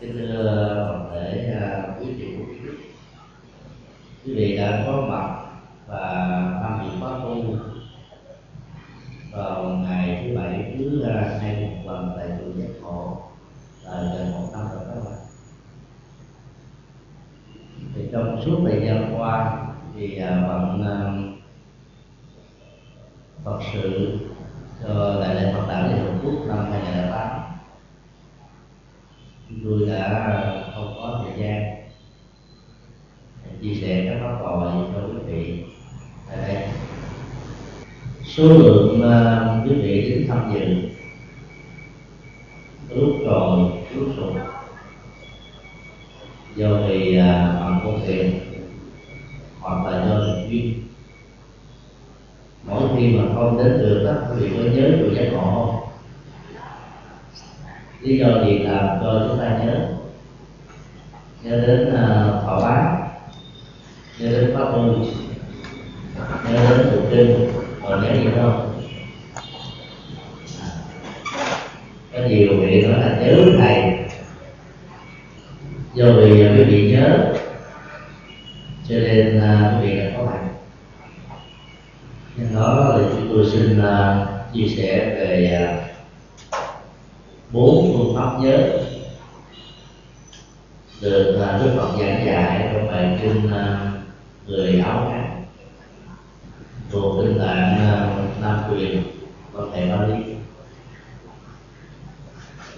kính thưa toàn thể à, quý chủ quý vị đã có mặt và tham dự khóa tu vào ngày thứ bảy thứ à, hai một tuần tại chùa giác ngộ là gần một năm rồi các bạn. Thì trong suốt thời gian qua thì à, bằng phật sự cho đại lễ Phật đạo Liên Hợp Quốc năm 2008 tôi đã ờ, không có thời gian. Chia sẻ các pháp thoại cho quý vị. Tại đây. Số lượng uh, quý vị đến tham dự. Lúc rồi lúc sụt do vì uh, ờ, bằng công việc hoặc là do tình duyên. Mỗi khi mà không đến được đó quý vị có nhớ chùa giác ngộ không? Lý do gì làm cho chúng ta nhớ? Nhớ đến ờ, uh, thọ bán nhớ đến pháp luân nhớ đến tụng kinh. Còn nhớ gì không? À, có nhiều vị nói là nhớ thầy. Do vì quý vị nhớ cho nên uh, quý vị đã có mặt. Nhưng đó thì chúng tôi xin uh, chia sẻ về uh, bốn phương pháp nhớ được à, uh, Đức Phật giảng dạy trong bài kinh à, uh, người áo trắng thuộc kinh tạng uh, Nam quyền có thể Bali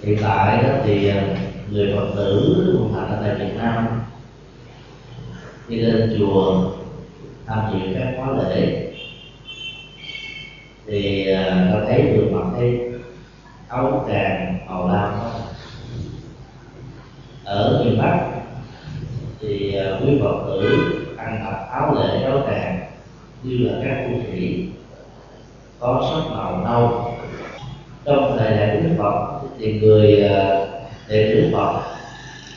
hiện tại đó thì uh, người Phật tử cũng thành ở tại Việt Nam đi lên chùa tham dự các khóa lễ. Thì uh, ta thấy được mặt thêm áo vàng màu lam ở miền bắc thì ờ, quý phật tử ăn mặc áo lễ áo vàng như là các tu sĩ, có sắc màu nâu. Trong thời đại quý đức phật thì người ờ, đệ tử phật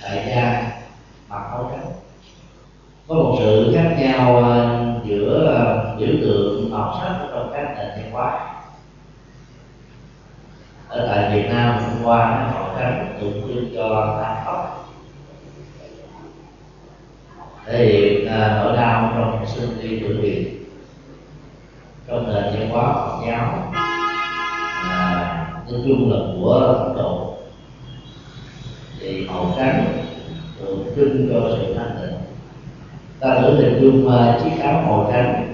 tại gia mặc áo trắng. Có một sự khác nhau ờ, giữa biểu tượng màu sắc trong các nền văn hóa ở tại Việt Nam hôm qua họ cánh tượng trưng cho tam tóc thể hiện à, nỗi đau trong sinh đi tử biệt trong nền văn hóa Phật giáo à, nói chung là của Ấn Độ. Thì hậu trắng tượng trưng cho sự thanh tịnh. Ta thử hình dung uh, chiếc áo màu trắng.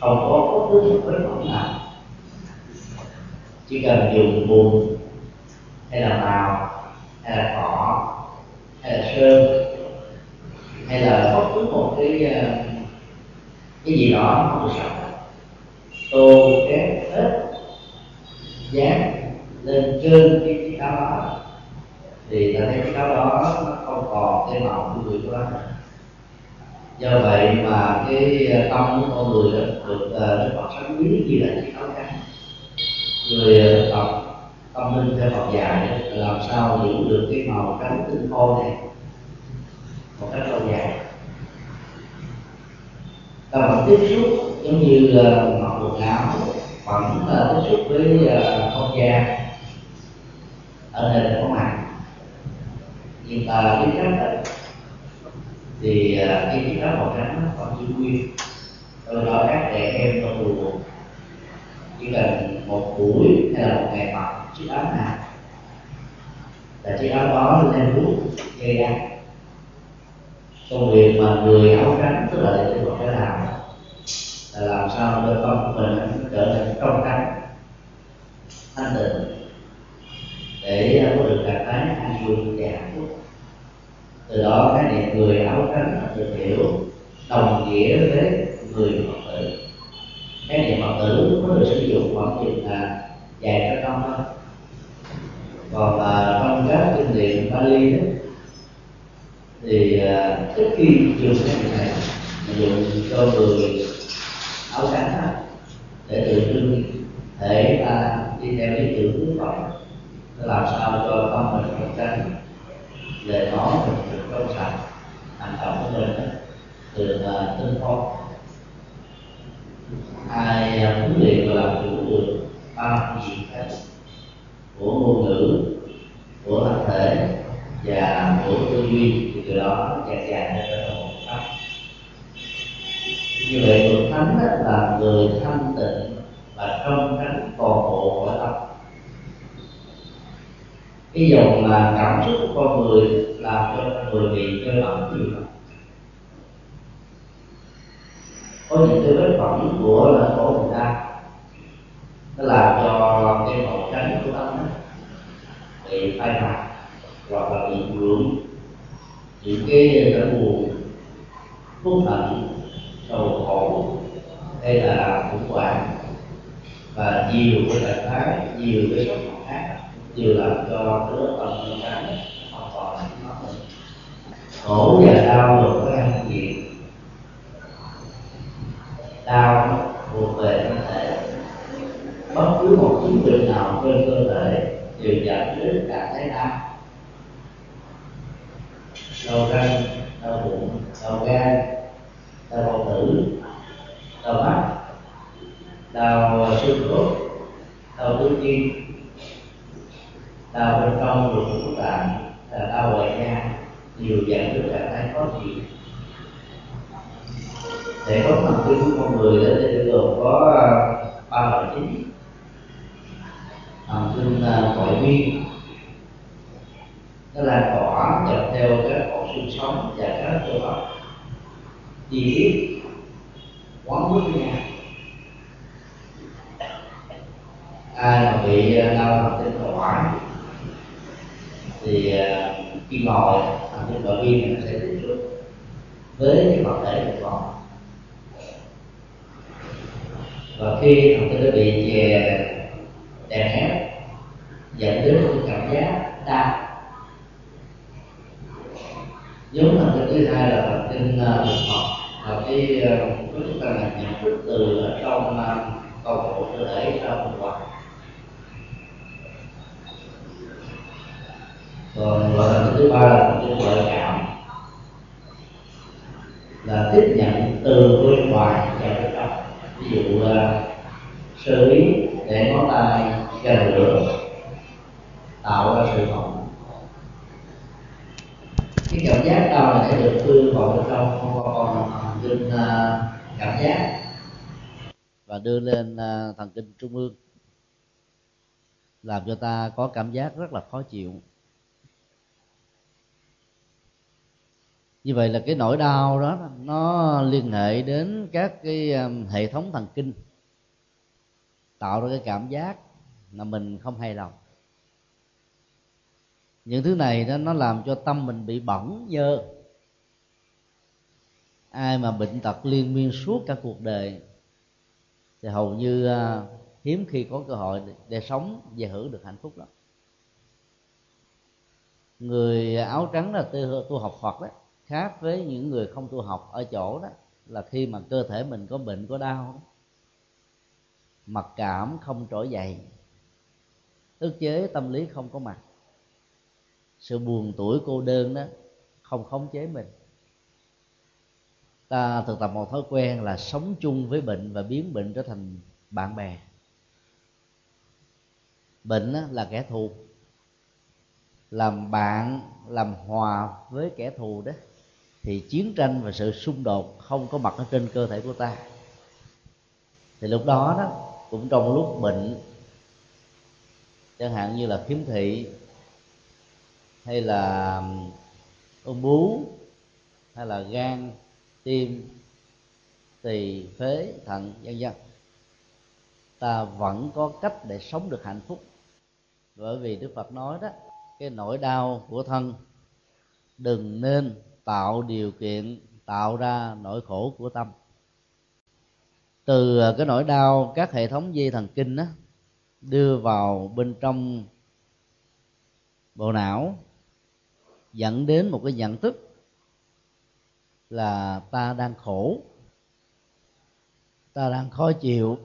Không có bất cứ một cái mỏng nào chỉ cần dùng bùn, hay là màu, hay là cỏ, hay là sơn, hay là bất cứ một cái ờ, cái gì đó không được sạch. Tô kép hết dán lên trên cái chiếc áo đó. Thì ta thấy chiếc áo đó nó không còn cái màu của người đó do vậy mà cái ờ, tâm của con người đó được ờ, nó đức phật sáng biến như là chiếc áo trắng người ờ, học tâm linh theo Phật dạy làm sao giữ được cái màu trắng tinh khôi này một cách lâu dài. Ta vẫn tiếp xúc giống như là mặc quần áo vẫn là tiếp xúc với ờ, không gian ở nơi có mặt. Nhưng ta biết cách thì uh, cái chiếc áo màu trắng nó vẫn giữ nguyên. Tôi đó các trẻ em trong buồn chỉ cần một buổi hay là một ngày mặc chiếc áo nào là chiếc áo đó lên hút gây ra công việc mà người áo trắng, tức là để tôi phải làm là làm sao cho con của mình trở thành trong trắng, thanh tịnh, để có được trạng thái an vui và hạnh phúc. Từ đó cái niệm người áo trắng được hiểu, đồng nghĩa với người cái niệm phật tử có được sử dụng khoảng chừng là vài trăm năm thôi. Còn là trong các kinh điển Bali đó thì à, trước khi dùng cái niệm này dùng cho người áo trắng đó, để tự trưng thể ta đi theo lý tưởng của Phật. Làm sao cho tâm mình trong tranh lời nói mình được trong sạch hành động của mình được uh, tinh phong ai huấn luyện và làm chủ được ba diện khác của ngôn ngữ, của thân thể, và của tư duy, thì từ đó dài dài trở thành một pháp như vậy bậc thánh là người thanh tịnh và trong tránh toàn bộ của tâm. Cái dòng là cảm xúc của con người làm cho con người bị rơi bẩn nhiều lắm có những cái vết bẩn của là cổ chúng ta. Nó làm cho cái màu trắng của tâm bị phai màu hoặc là bị nhuộm những cái nỗi buồn phúc hận sầu khổ hay là khủng hoảng và nhiều cái trạng thái nhiều cái sốc khác đều làm cho cái lớp tâm chúng trắng không còn nó khổ và đau được có ăn gì đau, buồn về thân thể bất cứ một chứng bệnh nào trên cơ thể đều dẫn đến cảm thấy đau. Đau răng, đau bụng, đau gan, đau bao tử, đau mắt, đau xương khớp, đau tứ chi đau bên trong ruột của bạn là đau ngoài da nhiều dạng được cả thái khó chịu cái có con người đó thì gồm có à, ba loại chính. Thần kinh cội vi nó là cỏ dọc theo các cỏ xương sống và các cơ bắp. Chi tiết. Quán với nhau ai mà bị à, đau thần kinh tỏa thì à, khi ngồi thần kinh ngoại vi nó sẽ tiếp xúc với cái vật thể của con và khi thần kinh nó bị chè đè ép dẫn đến một cảm giác đau. Giống thần kinh thứ hai là thần kinh thực ờ, học. Và cái ờ, có chúng ta là nhận thức từ ở trong cầu bộ cơ thể ra bên ngoài còn loại thần kinh thứ ba là thần kinh ngoại cảm. Là tiếp nhận từ bên ngoài vào bên trong ví dụ uh, sơ ý để ngón tay gần lửa tạo ra sự bỏng cái cảm giác đau là sẽ được đưa vào bên trong thông qua con thần kinh à, cảm giác. Và đưa lên à, thần kinh trung ương làm cho ta có cảm giác rất là khó chịu. Như vậy là cái nỗi đau đó nó liên hệ đến các cái um, hệ thống thần kinh tạo ra cái cảm giác là mình không hài lòng. Những thứ này đó nó làm cho tâm mình bị bẩn dơ. Ai mà bệnh tật liên miên suốt cả cuộc đời thì hầu như à, hiếm khi có cơ hội để, sống và hưởng được hạnh phúc lắm người áo trắng là tu, tu học Phật đấy khác với những người không tu học ở chỗ đó, là khi mà cơ thể mình có bệnh, có đau, mặc cảm không trỗi dậy, ức chế tâm lý không có mặt. Sự buồn tuổi cô đơn đó không khống chế mình. Ta thực tập một thói quen là sống chung với bệnh và biến bệnh trở thành bạn bè. Bệnh là kẻ thù. Làm bạn, làm hòa với kẻ thù đó thì chiến tranh và sự xung đột không có mặt ở trên cơ thể của ta. Thì lúc đó đó, cũng trong lúc bệnh, chẳng hạn như là khiếm thị, hay là ung bú, hay là gan, tim, tỳ, phế, thận, vân vân, ta vẫn có cách để sống được hạnh phúc. Bởi vì đức phật nói đó, cái nỗi đau của thân đừng nên tạo điều kiện tạo ra nỗi khổ của tâm. Từ à, cái nỗi đau các hệ thống dây thần kinh đó, đưa vào bên trong bộ não dẫn đến một cái nhận thức là ta đang khổ ta đang khó chịu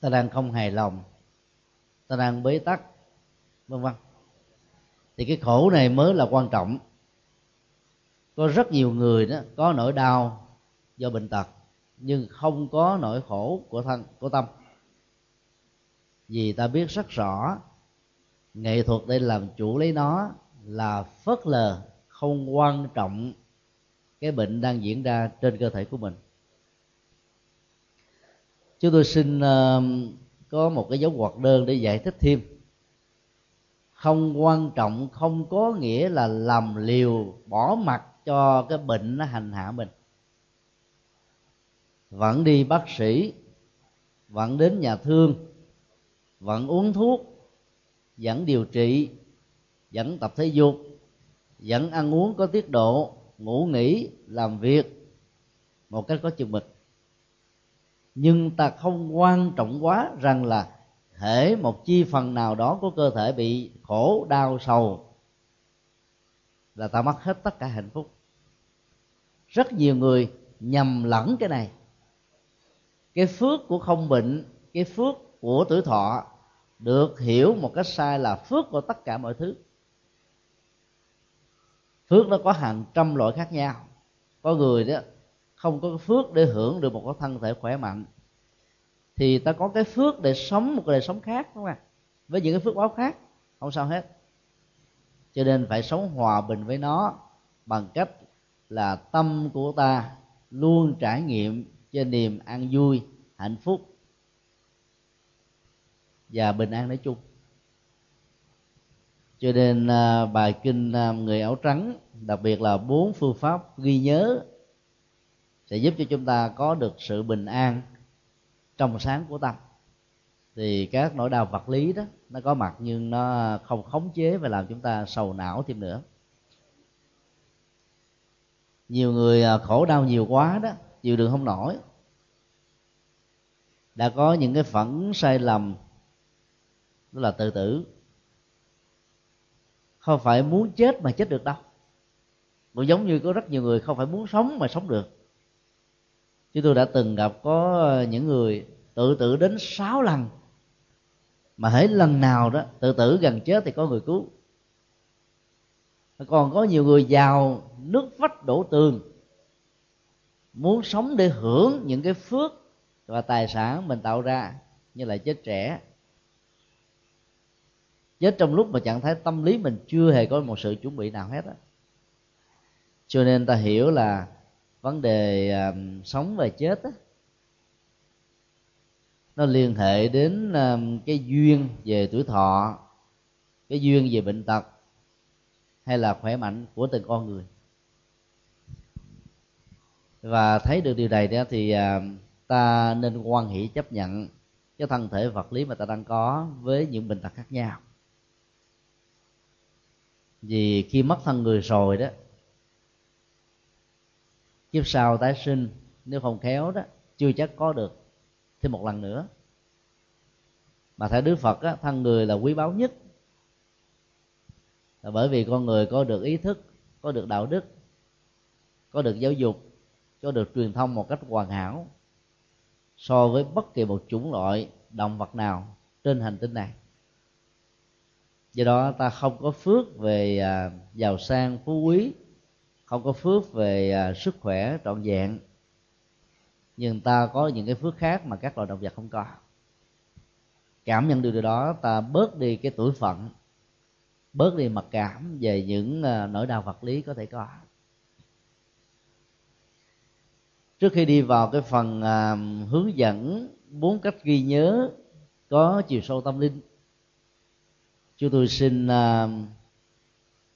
ta đang không hài lòng ta đang bế tắc vân vân. Thì cái khổ này mới là quan trọng có rất nhiều người đó có nỗi đau do bệnh tật nhưng không có nỗi khổ của thân của tâm. Vì ta biết rất rõ nghệ thuật để làm chủ lấy nó là phớt lờ không quan trọng cái bệnh đang diễn ra trên cơ thể của mình. Chúng tôi xin uh, có một cái dấu ngoặc đơn để giải thích thêm. Không quan trọng không có nghĩa là làm liều bỏ mặt cho cái bệnh nó hành hạ mình. Vẫn đi bác sĩ, vẫn đến nhà thương, vẫn uống thuốc, vẫn điều trị, vẫn tập thể dục, vẫn ăn uống có tiết độ, ngủ nghỉ, làm việc một cách có chừng mực. Nhưng ta không quan trọng quá rằng là thể một chi phần nào đó của cơ thể bị khổ, đau, sầu là ta mất hết tất cả hạnh phúc. Rất nhiều người nhầm lẫn cái này. Cái phước của không bệnh, cái phước của tuổi thọ được hiểu một cách sai là phước của tất cả mọi thứ. Phước nó có hàng trăm loại khác nhau. Có người đó không có phước để hưởng được một cái thân thể khỏe mạnh, thì ta có cái phước để sống một cái đời sống khác, đúng không ạ? Với những cái phước báo khác, không sao hết cho nên phải sống hòa bình với nó bằng cách là tâm của ta luôn trải nghiệm trên niềm an vui, hạnh phúc và bình an nói chung. Cho nên à, bài kinh à, người áo trắng, đặc biệt là bốn phương pháp ghi nhớ, sẽ giúp cho chúng ta có được sự bình an trong sáng của tâm thì các nỗi đau vật lý đó, nó có mặt nhưng nó không khống chế và làm chúng ta sầu não thêm nữa. Nhiều người à, khổ đau nhiều quá đó, chịu đựng không nổi. Đã có những cái phẫn, sai lầm, đó là tự tử. Không phải muốn chết mà chết được đâu. Cũng giống như có rất nhiều người không phải muốn sống mà sống được. Chứ tôi đã từng gặp có à, những người tự tử đến 6 lần mà hễ lần nào đó tự tử gần chết thì có người cứu. Còn có nhiều người giàu nước vách đổ tường muốn sống để hưởng những cái phước và tài sản mình tạo ra như là chết trẻ. Chết trong lúc mà trạng thái tâm lý mình chưa hề có một sự chuẩn bị nào hết á. Cho nên ta hiểu là vấn đề uh, sống và chết á nó liên hệ đến à, cái duyên về tuổi thọ, cái duyên về bệnh tật, hay là khỏe mạnh của từng con người. Và thấy được điều này đó thì à, ta nên quan hỷ chấp nhận cái thân thể vật lý mà ta đang có với những bệnh tật khác nhau. Vì khi mất thân người rồi đó, kiếp sau tái sinh, nếu không khéo đó, chưa chắc có được thêm một lần nữa. Mà theo đức phật á, thân người là quý báu nhất. Là bởi vì con người có được ý thức có được đạo đức có được giáo dục có được truyền thông một cách hoàn hảo so với bất kỳ một chủng loại động vật nào trên hành tinh này. Do đó ta không có phước về à, giàu sang phú quý không có phước về à, sức khỏe trọn vẹn nhưng ta có những cái phước khác mà các loài động vật không có. Cảm nhận được điều đó, ta bớt đi cái tuổi phận, bớt đi mặc cảm về những ờ, nỗi đau vật lý có thể có. Trước khi đi vào cái phần ờ, hướng dẫn bốn cách ghi nhớ có chiều sâu tâm linh, chúng tôi xin ờ,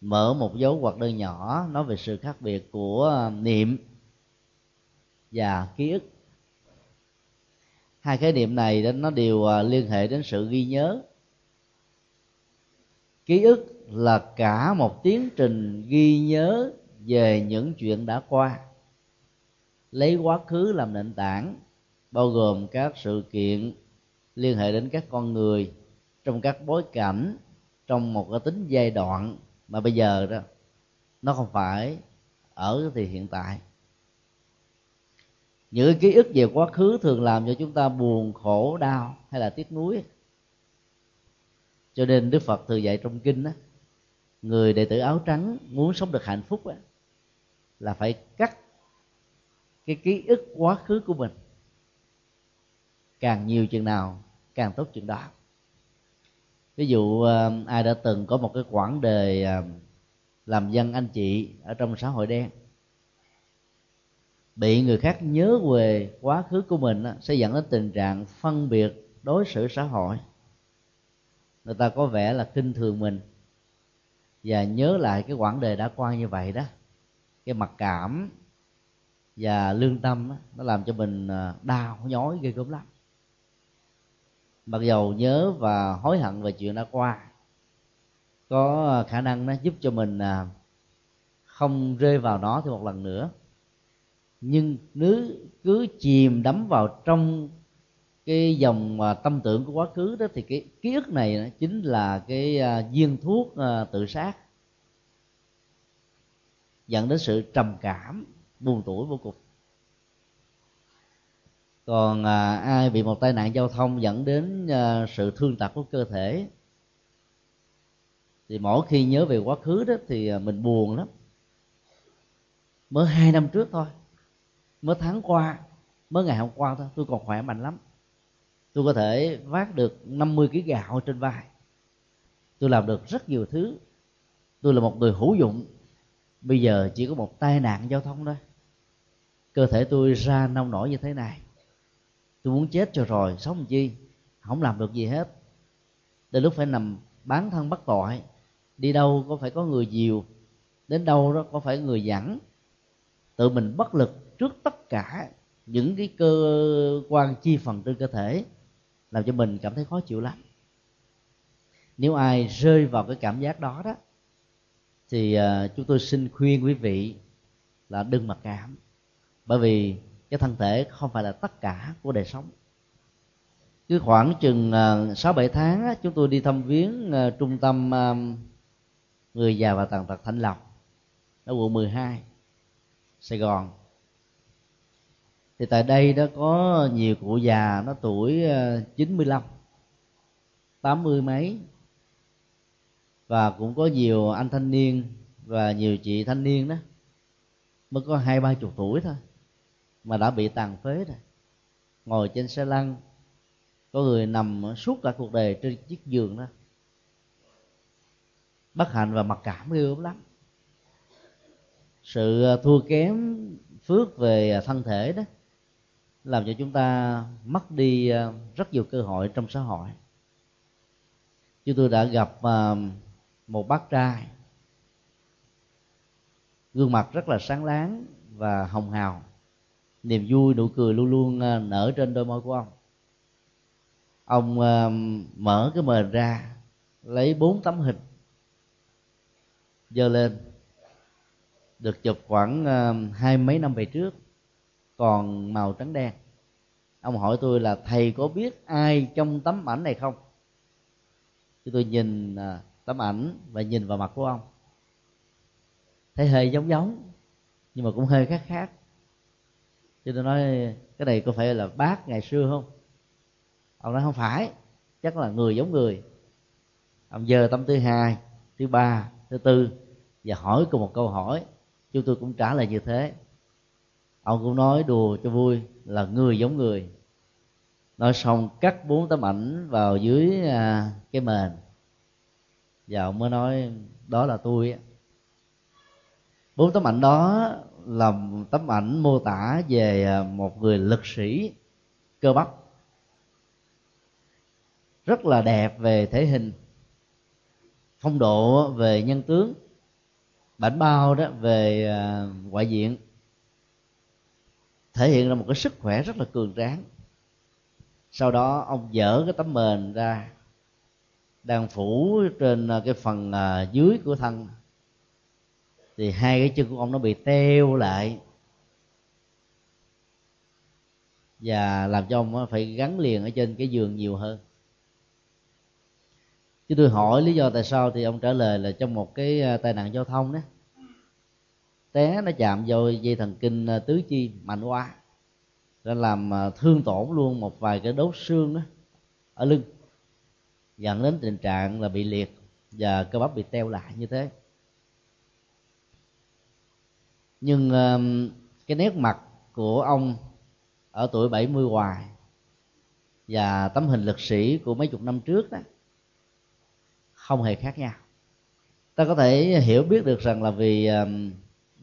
mở một dấu hoặc đơn nhỏ nói về sự khác biệt của niệm và ký ức hai khái niệm này nó đều à, liên hệ đến sự ghi nhớ. Ký ức là cả một tiến trình ghi nhớ về những chuyện đã qua. Lấy quá khứ làm nền tảng, bao gồm các sự kiện liên hệ đến các con người, trong các bối cảnh, trong một cái tính giai đoạn mà bây giờ đó, nó không phải ở thì hiện tại những ký ức về quá khứ thường làm cho chúng ta buồn khổ đau hay là tiếc nuối. Cho nên đức phật thường dạy trong kinh đó người đệ tử áo trắng muốn sống được hạnh phúc đó, là phải cắt cái ký ức quá khứ của mình. Càng nhiều chừng nào càng tốt chừng đó. Ví dụ ờ, ai đã từng có một cái quãng đời ờ, làm dân anh chị ở trong xã hội đen bị người khác nhớ về quá khứ của mình đó, sẽ dẫn đến tình trạng phân biệt đối xử xã hội. Người ta có vẻ là kinh thường mình và nhớ lại cái quãng đời đã qua như vậy đó. Cái mặc cảm và lương tâm đó, nó làm cho mình à, đau nhói ghê gớm lắm. Mặc dầu nhớ và hối hận về chuyện đã qua có khả năng nó giúp cho mình à, không rơi vào nó thêm một lần nữa nhưng nếu cứ chìm đắm vào trong cái dòng à, tâm tưởng của quá khứ đó thì cái ký ức này chính là cái à, viên thuốc à, tự sát. Dẫn đến sự trầm cảm buồn tuổi vô cùng. Còn à, ai bị một tai nạn giao thông dẫn đến à, sự thương tật của cơ thể thì mỗi khi nhớ về quá khứ đó thì à, mình buồn lắm. Mới hai năm trước thôi mới tháng qua, mới ngày hôm qua thôi, tôi còn khỏe mạnh lắm. Tôi có thể vác được 50 kg gạo trên vai. Tôi làm được rất nhiều thứ. Tôi là một người hữu dụng. Bây giờ chỉ có một tai nạn giao thông thôi. Cơ thể tôi ra nông nổi như thế này. Tôi muốn chết cho rồi, sống làm chi? Không làm được gì hết. Đến lúc phải nằm bán thân bắt tội, đi đâu có phải có người dìu, đến đâu đó có phải người dẫn tự mình bất lực trước tất cả những cái cơ quan chi phần trên cơ thể, làm cho mình cảm thấy khó chịu lắm. Nếu ai rơi vào cái cảm giác đó đó, thì à, chúng tôi xin khuyên quý vị là đừng mặc cảm. Bởi vì cái thân thể không phải là tất cả của đời sống. Cứ khoảng chừng à, sáu bảy tháng chúng tôi đi thăm viếng à, trung tâm người già và tàn tật Thanh lọc ở quận 12 Sài Gòn thì tại đây đó có nhiều cụ già, nó tuổi ờ, 95 80 mấy. Và cũng có nhiều anh thanh niên và nhiều chị thanh niên đó, mới có hai, ba chục tuổi thôi, mà đã bị tàn phế rồi. Ngồi trên xe lăn, có người nằm suốt cả cuộc đời trên chiếc giường đó. Bất hạnh và mặc cảm ghê gớm lắm. Sự ờ, thua kém, phước về thân thể đó làm cho chúng ta mất đi ờ, rất nhiều cơ hội trong xã hội. Chúng tôi đã gặp ờ, một bác trai, gương mặt rất là sáng láng và hồng hào. Niềm vui, nụ cười luôn luôn ờ, nở trên đôi môi của ông. Ông mở cái mền ra, lấy bốn tấm hình, dơ lên, được chụp khoảng hai mấy năm về trước còn màu trắng đen. Ông hỏi tôi là, thầy có biết ai trong tấm ảnh này không? Thì tôi nhìn à, tấm ảnh và nhìn vào mặt của ông. Thấy hơi giống giống, nhưng mà cũng hơi khác khác. Cho tôi nói, cái này có phải là bác ngày xưa không? Ông nói, không phải, chắc là người giống người. Ông giờ tâm thứ hai, thứ ba, thứ tư và hỏi cùng một câu hỏi. Chúng tôi cũng trả lời như thế ông cũng nói đùa cho vui, là người giống người. Nói xong cắt bốn tấm ảnh vào dưới à, cái mền. Và ông mới nói, đó là tôi bốn tấm ảnh đó là tấm ảnh mô tả về à, một người lực sĩ cơ bắp. Rất là đẹp về thể hình, phong độ về nhân tướng, bản bao đó về à, ngoại diện thể hiện ra một cái sức khỏe rất là cường tráng. Sau đó, ông dở cái tấm mền ra, đang phủ trên à, cái phần à, dưới của thân. Thì hai cái chân của ông nó bị teo lại. Và làm cho ông à, phải gắn liền ở trên cái giường nhiều hơn. Chứ tôi hỏi lý do tại sao thì ông trả lời là trong một cái tai nạn giao thông đó té nó chạm vào dây thần kinh à, tứ chi mạnh quá, nó làm à, thương tổn luôn một vài cái đốt xương đó ở lưng, dẫn đến tình trạng là bị liệt và cơ bắp bị teo lại như thế. Nhưng à, cái nét mặt của ông ở tuổi 70 hoài và tấm hình lực sĩ của mấy chục năm trước đó không hề khác nhau. Ta có thể hiểu biết được rằng là vì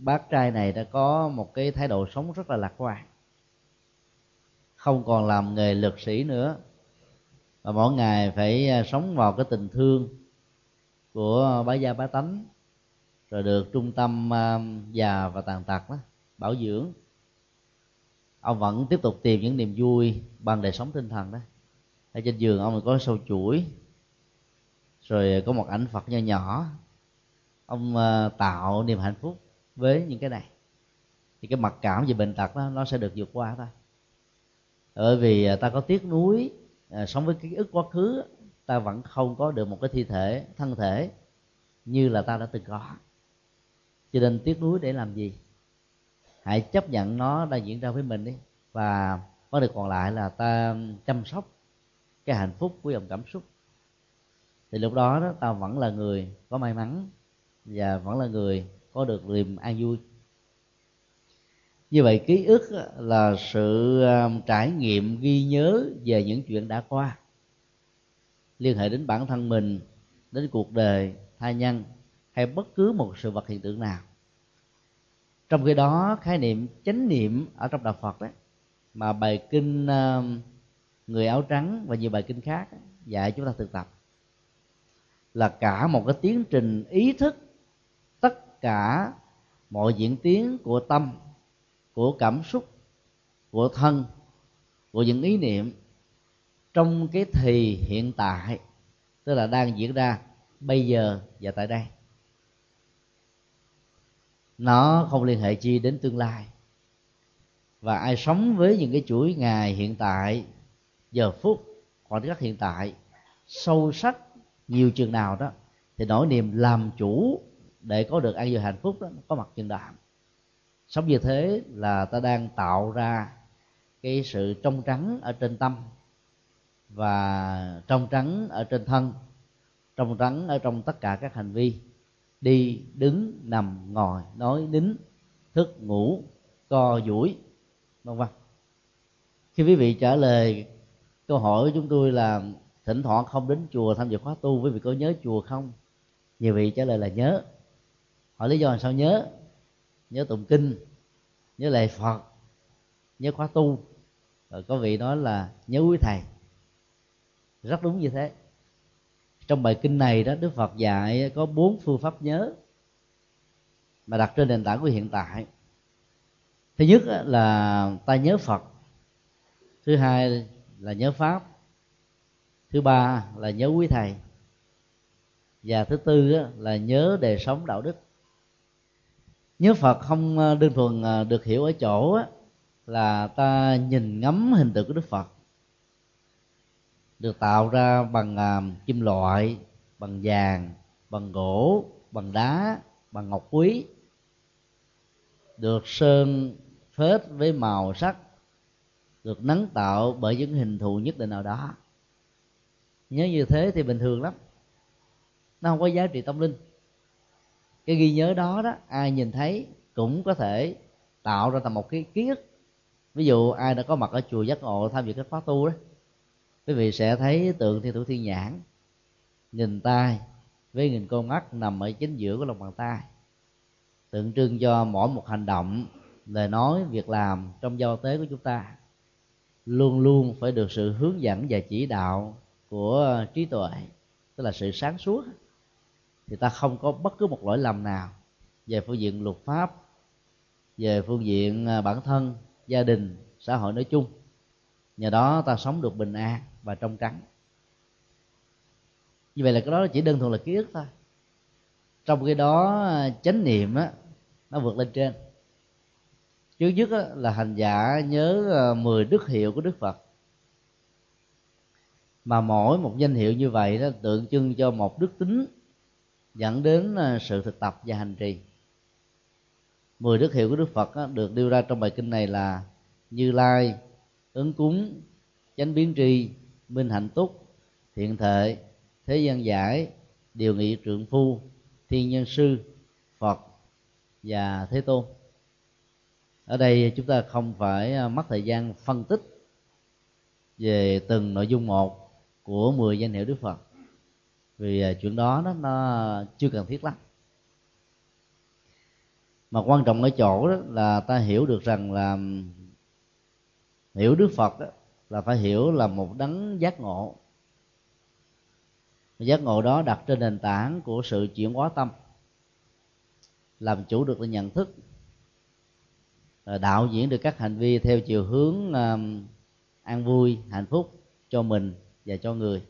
bác trai này đã có một cái thái độ sống rất là lạc quan, không còn làm nghề lực sĩ nữa. Và mỗi ngày phải à, sống vào cái tình thương của bá gia bá tánh, rồi được trung tâm à, già và tàn tật đó, bảo dưỡng. Ông vẫn tiếp tục tìm những niềm vui bằng đời sống tinh thần đó. Ở trên giường ông có sâu chuỗi, rồi có một ảnh phật nho nhỏ. Ông à, tạo niềm hạnh phúc với những cái này. Thì cái mặc cảm về bệnh tật đó nó sẽ được vượt qua thôi. Bởi vì à, ta có tiếc nuối à, sống với ký ức quá khứ ta vẫn không có được một cái thi thể thân thể như là ta đã từng có. Cho nên tiếc nuối để làm gì? Hãy chấp nhận nó đang diễn ra với mình đi. Và có được còn lại là ta chăm sóc cái hạnh phúc của dòng cảm xúc. Thì lúc đó đó ta vẫn là người có may mắn và vẫn là người có được niềm an vui. Như vậy ký ức là sự à, trải nghiệm ghi nhớ về những chuyện đã qua. Liên hệ đến bản thân mình, đến cuộc đời, tha nhân hay bất cứ một sự vật hiện tượng nào. Trong khi đó, khái niệm chánh niệm ở trong đạo phật đấy mà bài kinh à, người áo trắng và nhiều bài kinh khác dạy chúng ta thực tập, là cả một cái tiến trình ý thức cả mọi diễn tiến của tâm, của cảm xúc, của thân, của những ý niệm trong cái thì hiện tại, tức là đang diễn ra bây giờ và tại đây. Nó không liên hệ chi đến tương lai. Và ai sống với những cái chuỗi ngày hiện tại, giờ phút khoảnh khắc hiện tại, sâu sắc, nhiều chừng nào đó, thì nỗi niềm làm chủ để có được an vui hạnh phúc đó, có mặt trên đạm sống như thế là ta đang tạo ra cái sự trong trắng ở trên tâm và trong trắng ở trên thân, trong trắng ở trong tất cả các hành vi. Đi, đứng, nằm, ngồi, nói, nín, thức, ngủ, co, duỗi, vân vân. Khi quý vị trả lời câu hỏi của chúng tôi là thỉnh thoảng không đến chùa tham dự khóa tu, quý vị có nhớ chùa không? Nhiều vị trả lời là nhớ hỏi lý do là sao nhớ? Nhớ tụng kinh, nhớ lệ phật, nhớ khóa tu. Rồi có vị nói là nhớ quý thầy. Rất đúng như thế. Trong bài kinh này đó, đức phật dạy có bốn phương pháp nhớ mà đặt trên nền tảng của hiện tại. Thứ nhất là ta nhớ phật. Thứ hai là nhớ pháp. Thứ ba là nhớ quý thầy. Và thứ tư là nhớ đời sống đạo đức nhớ phật không ờ, đơn thuần ờ, được hiểu ở chỗ là ta nhìn ngắm hình tượng của đức phật. Được tạo ra bằng ờ, kim loại, bằng vàng, bằng gỗ, bằng đá, bằng ngọc quý. Được sơn phết với màu sắc, được nắng tạo bởi những hình thù nhất định nào đó. Nhớ như thế thì bình thường lắm. Nó không có giá trị tâm linh cái ghi nhớ đó đó, ai nhìn thấy cũng có thể tạo ra thành một cái ký ức. Ví dụ ai đã có mặt ở chùa giác ngộ tham dự các khóa tu đó, quý vị sẽ thấy tượng thiên thủ thiên nhãn nhìn tay với nghìn con mắt nằm ở chính giữa của lòng bàn tay. Tượng trưng cho mỗi một hành động lời nói việc làm trong giao tế của chúng ta. Luôn luôn phải được sự hướng dẫn và chỉ đạo của trí tuệ, tức là sự sáng suốt thì ta không có bất cứ một lỗi lầm nào về phương diện luật pháp về phương diện à, bản thân gia đình xã hội nói chung. Nhờ đó ta sống được bình an và trong trắng. Như vậy là cái đó chỉ đơn thuần là ký ức thôi. Trong cái đó à, chánh niệm á nó vượt lên trên. Trước nhất á, là hành giả nhớ à, 10 đức hiệu của đức phật. Mà mỗi một danh hiệu như vậy đó tượng trưng cho một đức tính dẫn đến ờ, sự thực tập và hành trì. Mười đức hiệu của đức phật được đưa ra trong bài kinh này là như lai, ứng cúng, chánh biến tri, minh hạnh túc, thiện thệ thế gian giải, điều nghị trượng phu, thiên nhân sư, phật và thế tôn. Ở đây chúng ta không phải ờ, mất thời gian phân tích về từng nội dung một của 10 danh hiệu Đức Phật vì à, chuyện đó nó, nó chưa cần thiết lắm. Mà quan trọng ở chỗ đó là ta hiểu được rằng là hiểu đức phật đó, là phải hiểu là một đấng giác ngộ. Giác ngộ đó đặt trên nền tảng của sự chuyển hóa tâm làm chủ được là nhận thức đạo diễn được các hành vi theo chiều hướng um, an vui hạnh phúc cho mình và cho người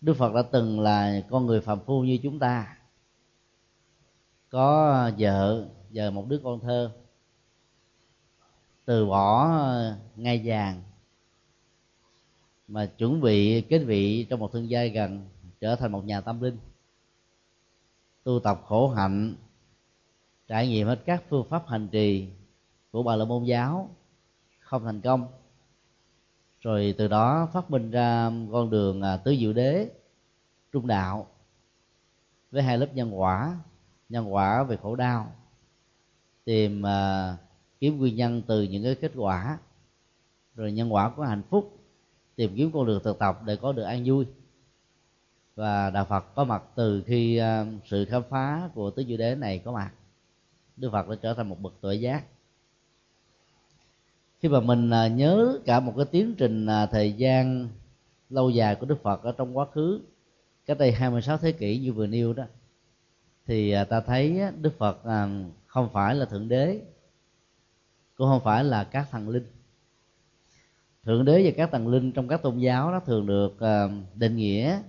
đức phật đã từng là con người phàm phu như chúng ta. Có vợ và một đứa con thơ. Từ bỏ ngai vàng, mà chuẩn bị kết vị trong một thương giai gần, trở thành một nhà tâm linh. Tu tập khổ hạnh, trải nghiệm hết các phương pháp hành trì của bà la môn giáo, không thành công rồi từ đó phát minh ra con đường à, tứ diệu đế trung đạo với hai lớp nhân quả nhân quả về khổ đau tìm uh, kiếm nguyên nhân từ những cái kết quả. Rồi nhân quả của hạnh phúc tìm kiếm con đường thực tập để có được an vui. Và đạo phật có mặt từ khi uh, sự khám phá của tứ diệu đế này có mặt. Đức phật đã trở thành một bậc tuệ giác khi mà mình à, nhớ cả một cái tiến trình à, thời gian lâu dài của đức phật ở trong quá khứ, cách đây 26 thế kỷ như vừa nêu đó, thì à, ta thấy đức phật không phải là thượng đế, cũng không phải là các thần linh. Thượng đế và các thần linh trong các tôn giáo nó thường được định nghĩa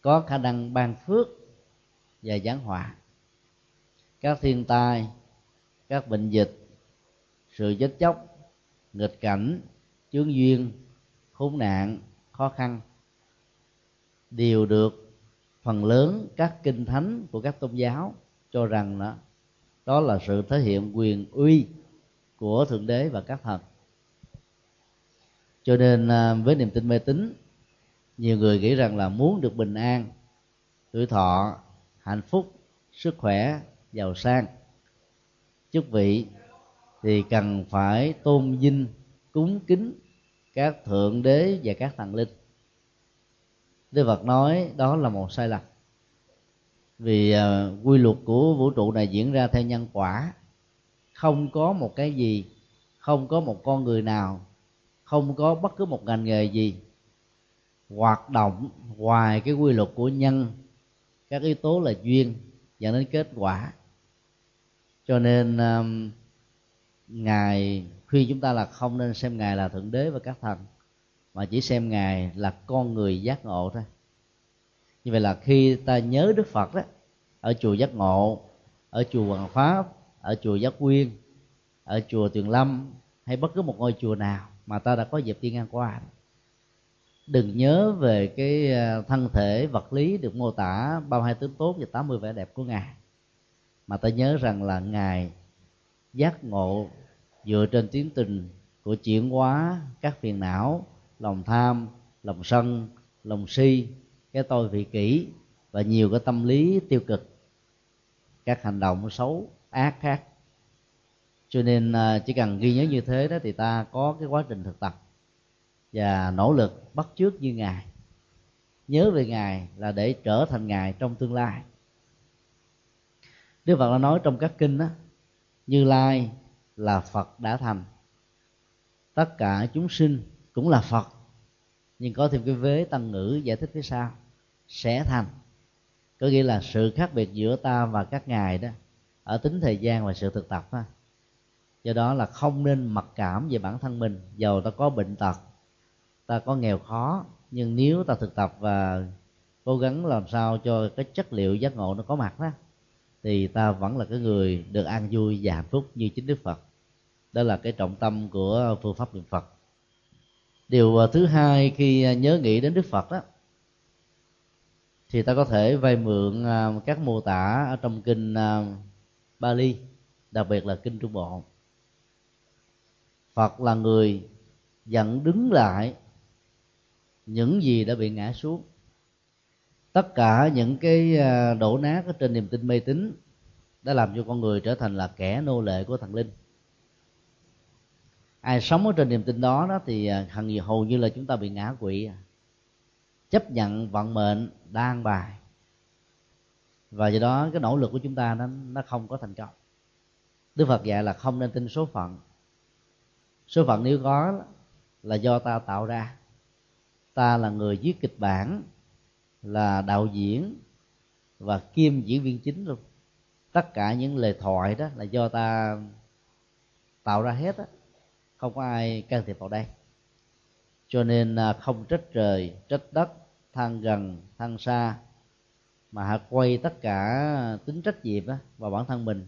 có khả năng ban phước và giáng họa các thiên tai, các bệnh dịch sự chết chóc, nghịch cảnh, chướng duyên, khốn nạn, khó khăn đều được phần lớn các kinh thánh của các tôn giáo cho rằng đó đó là sự thể hiện quyền uy của thượng đế và các thần. Cho nên à, với niềm tin mê tín, nhiều người nghĩ rằng là muốn được bình an, tuổi thọ, hạnh phúc, sức khỏe, giàu sang, chức vị thì cần phải tôn vinh cúng kính các thượng đế và các thần linh. Đức Phật nói đó là một sai lầm. Vì uh, quy luật của vũ trụ này diễn ra theo nhân quả. Không có một cái gì không có một con người nào không có bất cứ một ngành nghề gì hoạt động ngoài cái quy luật của nhân các yếu tố là duyên dẫn đến kết quả. Cho nên uh, ngài khuyên chúng ta là không nên xem ngài là thượng đế và các thần, mà chỉ xem ngài là con người giác ngộ thôi. Như vậy là khi ta nhớ đức phật đó, ở chùa giác ngộ, ở chùa hoàng pháp, ở chùa giác quyên ở chùa tuyền lâm, hay bất cứ một ngôi chùa nào mà ta đã có dịp đi ngang qua, đừng nhớ về cái à, thân thể vật lý được mô tả bao hai tướng tốt và 80 vẻ đẹp của ngài, mà ta nhớ rằng là ngài giác ngộ dựa trên tiến trình của chuyển hóa các phiền não, lòng tham, lòng sân, lòng si, cái tôi vị kỷ và nhiều cái tâm lý tiêu cực. Các hành động xấu, ác khác. Cho nên à, chỉ cần ghi nhớ như thế đó thì ta có cái quá trình thực tập và nỗ lực bắt chước như ngài. Nhớ về ngài là để trở thành ngài trong tương lai. Đức phật đã nói trong các kinh đó như lai là phật đã thành. Tất cả chúng sinh cũng là phật, nhưng có thêm cái vế tăng ngữ giải thích phía sau, sẽ thành. Có nghĩa là sự khác biệt giữa ta và các ngài đó, ở tính thời gian và sự thực tập đó. do đó là không nên mặc cảm về bản thân mình, dầu ta có bệnh tật, ta có nghèo khó, nhưng nếu ta thực tập và cố gắng làm sao cho cái chất liệu giác ngộ nó có mặt đó, thì ta vẫn là cái người được an vui và hạnh phúc như chính đức phật đó là cái trọng tâm của phương pháp niệm phật. Điều à, thứ hai khi à, nhớ nghĩ đến đức phật đó thì ta có thể vay mượn à, các mô tả ở trong kinh Bali, đặc biệt là kinh Trung Bộ. Phật là người dẫn đứng lại những gì đã bị ngã xuống. Tất cả những cái đổ nát ở trên niềm tin mê tín đã làm cho con người trở thành là kẻ nô lệ của thần linh ai sống ở trên niềm tin đó đó thì à, hằng hầu như là chúng ta bị ngã quỵ à. chấp nhận, vận mệnh đang bài. Và do đó cái nỗ lực của chúng ta nó nó không có thành công. Đức phật dạy là không nên tin số phận. Số phận nếu có là do ta tạo ra. Ta là người viết kịch bản, là đạo diễn và kiêm diễn viên chính luôn. Tất cả những lời thoại đó là do ta tạo ra hết á không có ai can thiệp vào đây. Cho nên à, không trách trời, trách đất, than gần, than xa, mà hãy quay tất cả tính trách nhiệm đó vào bản thân mình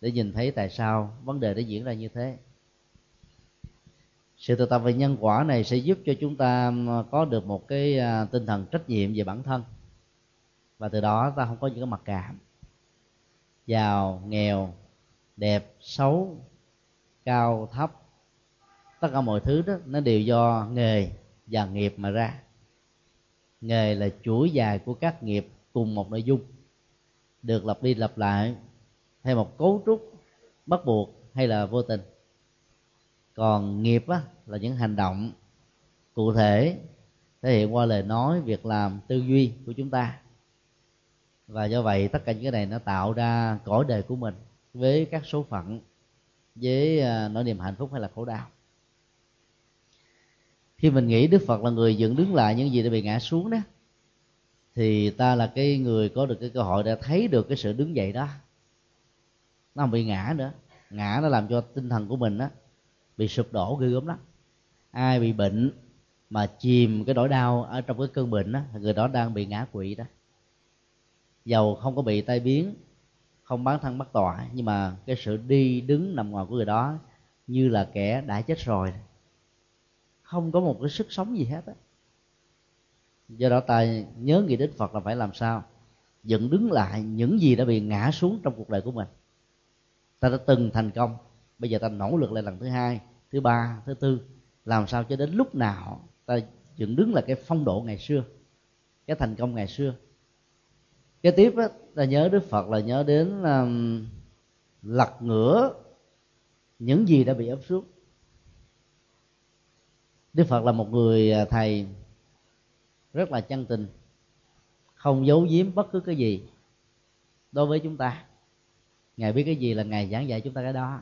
để nhìn thấy tại sao vấn đề đã diễn ra như thế. Sự tự tập về nhân quả này sẽ giúp cho chúng ta có được một cái à, tinh thần trách nhiệm về bản thân. Và từ đó ta không có những cái mặc cảm. Giàu, nghèo, đẹp, xấu, cao, thấp tất cả mọi thứ đó nó đều do nghề và nghiệp mà ra. Nghề là chuỗi dài của các nghiệp cùng một nội dung. Được lặp đi lặp lại theo một cấu trúc bắt buộc hay là vô tình. Còn nghiệp á, là những hành động cụ thể thể hiện qua lời nói việc làm tư duy của chúng ta. Và do vậy tất cả những cái này nó tạo ra cõi đời của mình với các số phận với à, nỗi niềm hạnh phúc hay là khổ đau khi mình nghĩ đức phật là người dựng đứng lại những gì đã bị ngã xuống đó, thì ta là cái người có được cái cơ hội để thấy được cái sự đứng dậy đó. Nó không bị ngã nữa. Ngã nó làm cho tinh thần của mình á, bị sụp đổ ghê gớm lắm. Ai bị bệnh mà chìm cái nỗi đau ở trong cái cơn bệnh đó người đó đang bị ngã quỵ đó. Dầu không có bị tai biến, không bán thân bắt tọa nhưng mà cái sự đi đứng nằm ngoài của người đó như là kẻ đã chết rồi không có một cái sức sống gì hết á. Do đó ta nhớ nghĩ đến phật là phải làm sao? Dựng đứng lại những gì đã bị ngã xuống trong cuộc đời của mình. Ta đã từng thành công bây giờ ta nỗ lực lại lần thứ hai thứ ba thứ tư. Làm sao cho đến lúc nào ta dựng đứng là cái phong độ ngày xưa cái thành công ngày xưa. Cái tiếp á, ta nhớ đức phật là nhớ đến um, lật ngửa những gì đã bị ấp xuống đức phật là một người à, thầy rất là chân tình, không giấu giếm bất cứ cái gì đối với chúng ta. Ngài biết cái gì là ngài giảng dạy chúng ta cái đó.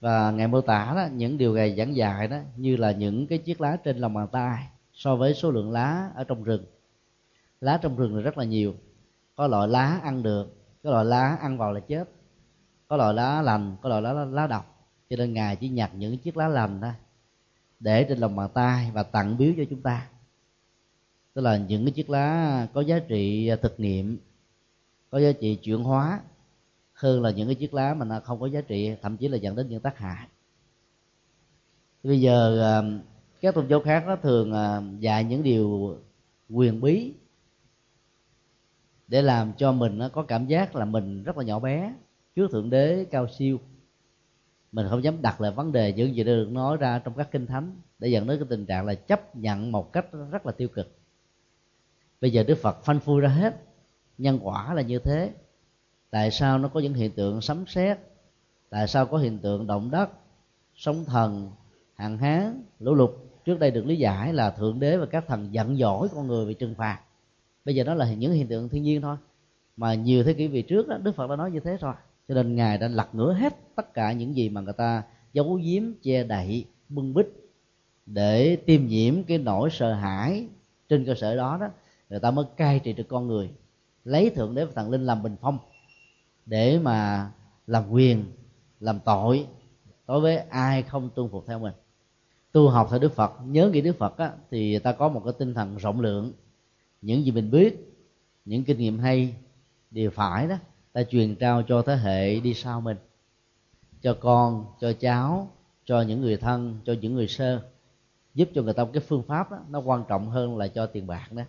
Và ngài mô tả đó, những điều ngài giảng dạy đó như là những cái chiếc lá trên lòng bàn tay so với số lượng lá ở trong rừng. Lá trong rừng là rất là nhiều. Có loại lá ăn được, có loại lá ăn vào là chết. Có loại lá lành, có loại lá lá độc. Cho nên ngài chỉ nhặt những chiếc lá lành thôi để trên lòng bàn tay và tặng biếu cho chúng ta. Tức là những cái chiếc lá có giá trị thực nghiệm, có giá trị chuyển hóa, hơn là những cái chiếc lá mà nó không có giá trị, thậm chí là dẫn đến những tác hại. Bây giờ à, các tôn giáo khác nó thường à, dạy những điều quyền bí để làm cho mình nó có cảm giác là mình rất là nhỏ bé, trước thượng đế, cao siêu mình không dám đặt lại vấn đề những gì được nói ra trong các kinh thánh để dẫn đến cái tình trạng là chấp nhận một cách rất là tiêu cực. Bây giờ đức phật phanh phui ra hết. Nhân quả là như thế. Tại sao nó có những hiện tượng sấm sét? Tại sao có hiện tượng động đất sóng thần hạn hán lũ lụt? Trước đây được lý giải là thượng đế và các thần giận dỗi con người bị trừng phạt. Bây giờ đó là những hiện tượng thiên nhiên thôi. Mà nhiều thế kỷ về trước đó, đức phật đã nói như thế rồi cho nên ngài đã lật ngửa hết tất cả những gì mà người ta giấu giếm che đậy bưng bít để tiêm nhiễm cái nỗi sợ hãi trên cơ sở đó đó. Người ta mới cai trị được con người lấy thượng đế và thần linh làm bình phong để mà làm quyền làm tội đối với ai không tuân phục theo mình. Tu học theo đức phật nhớ nghĩ đức phật á, thì ta có một cái tinh thần rộng lượng. Những gì mình biết những kinh nghiệm hay đều phải đó ta truyền trao cho thế hệ đi sau mình cho con cho cháu cho những người thân cho những người sơ giúp cho người ta cái phương pháp đó, nó quan trọng hơn là cho tiền bạc đó.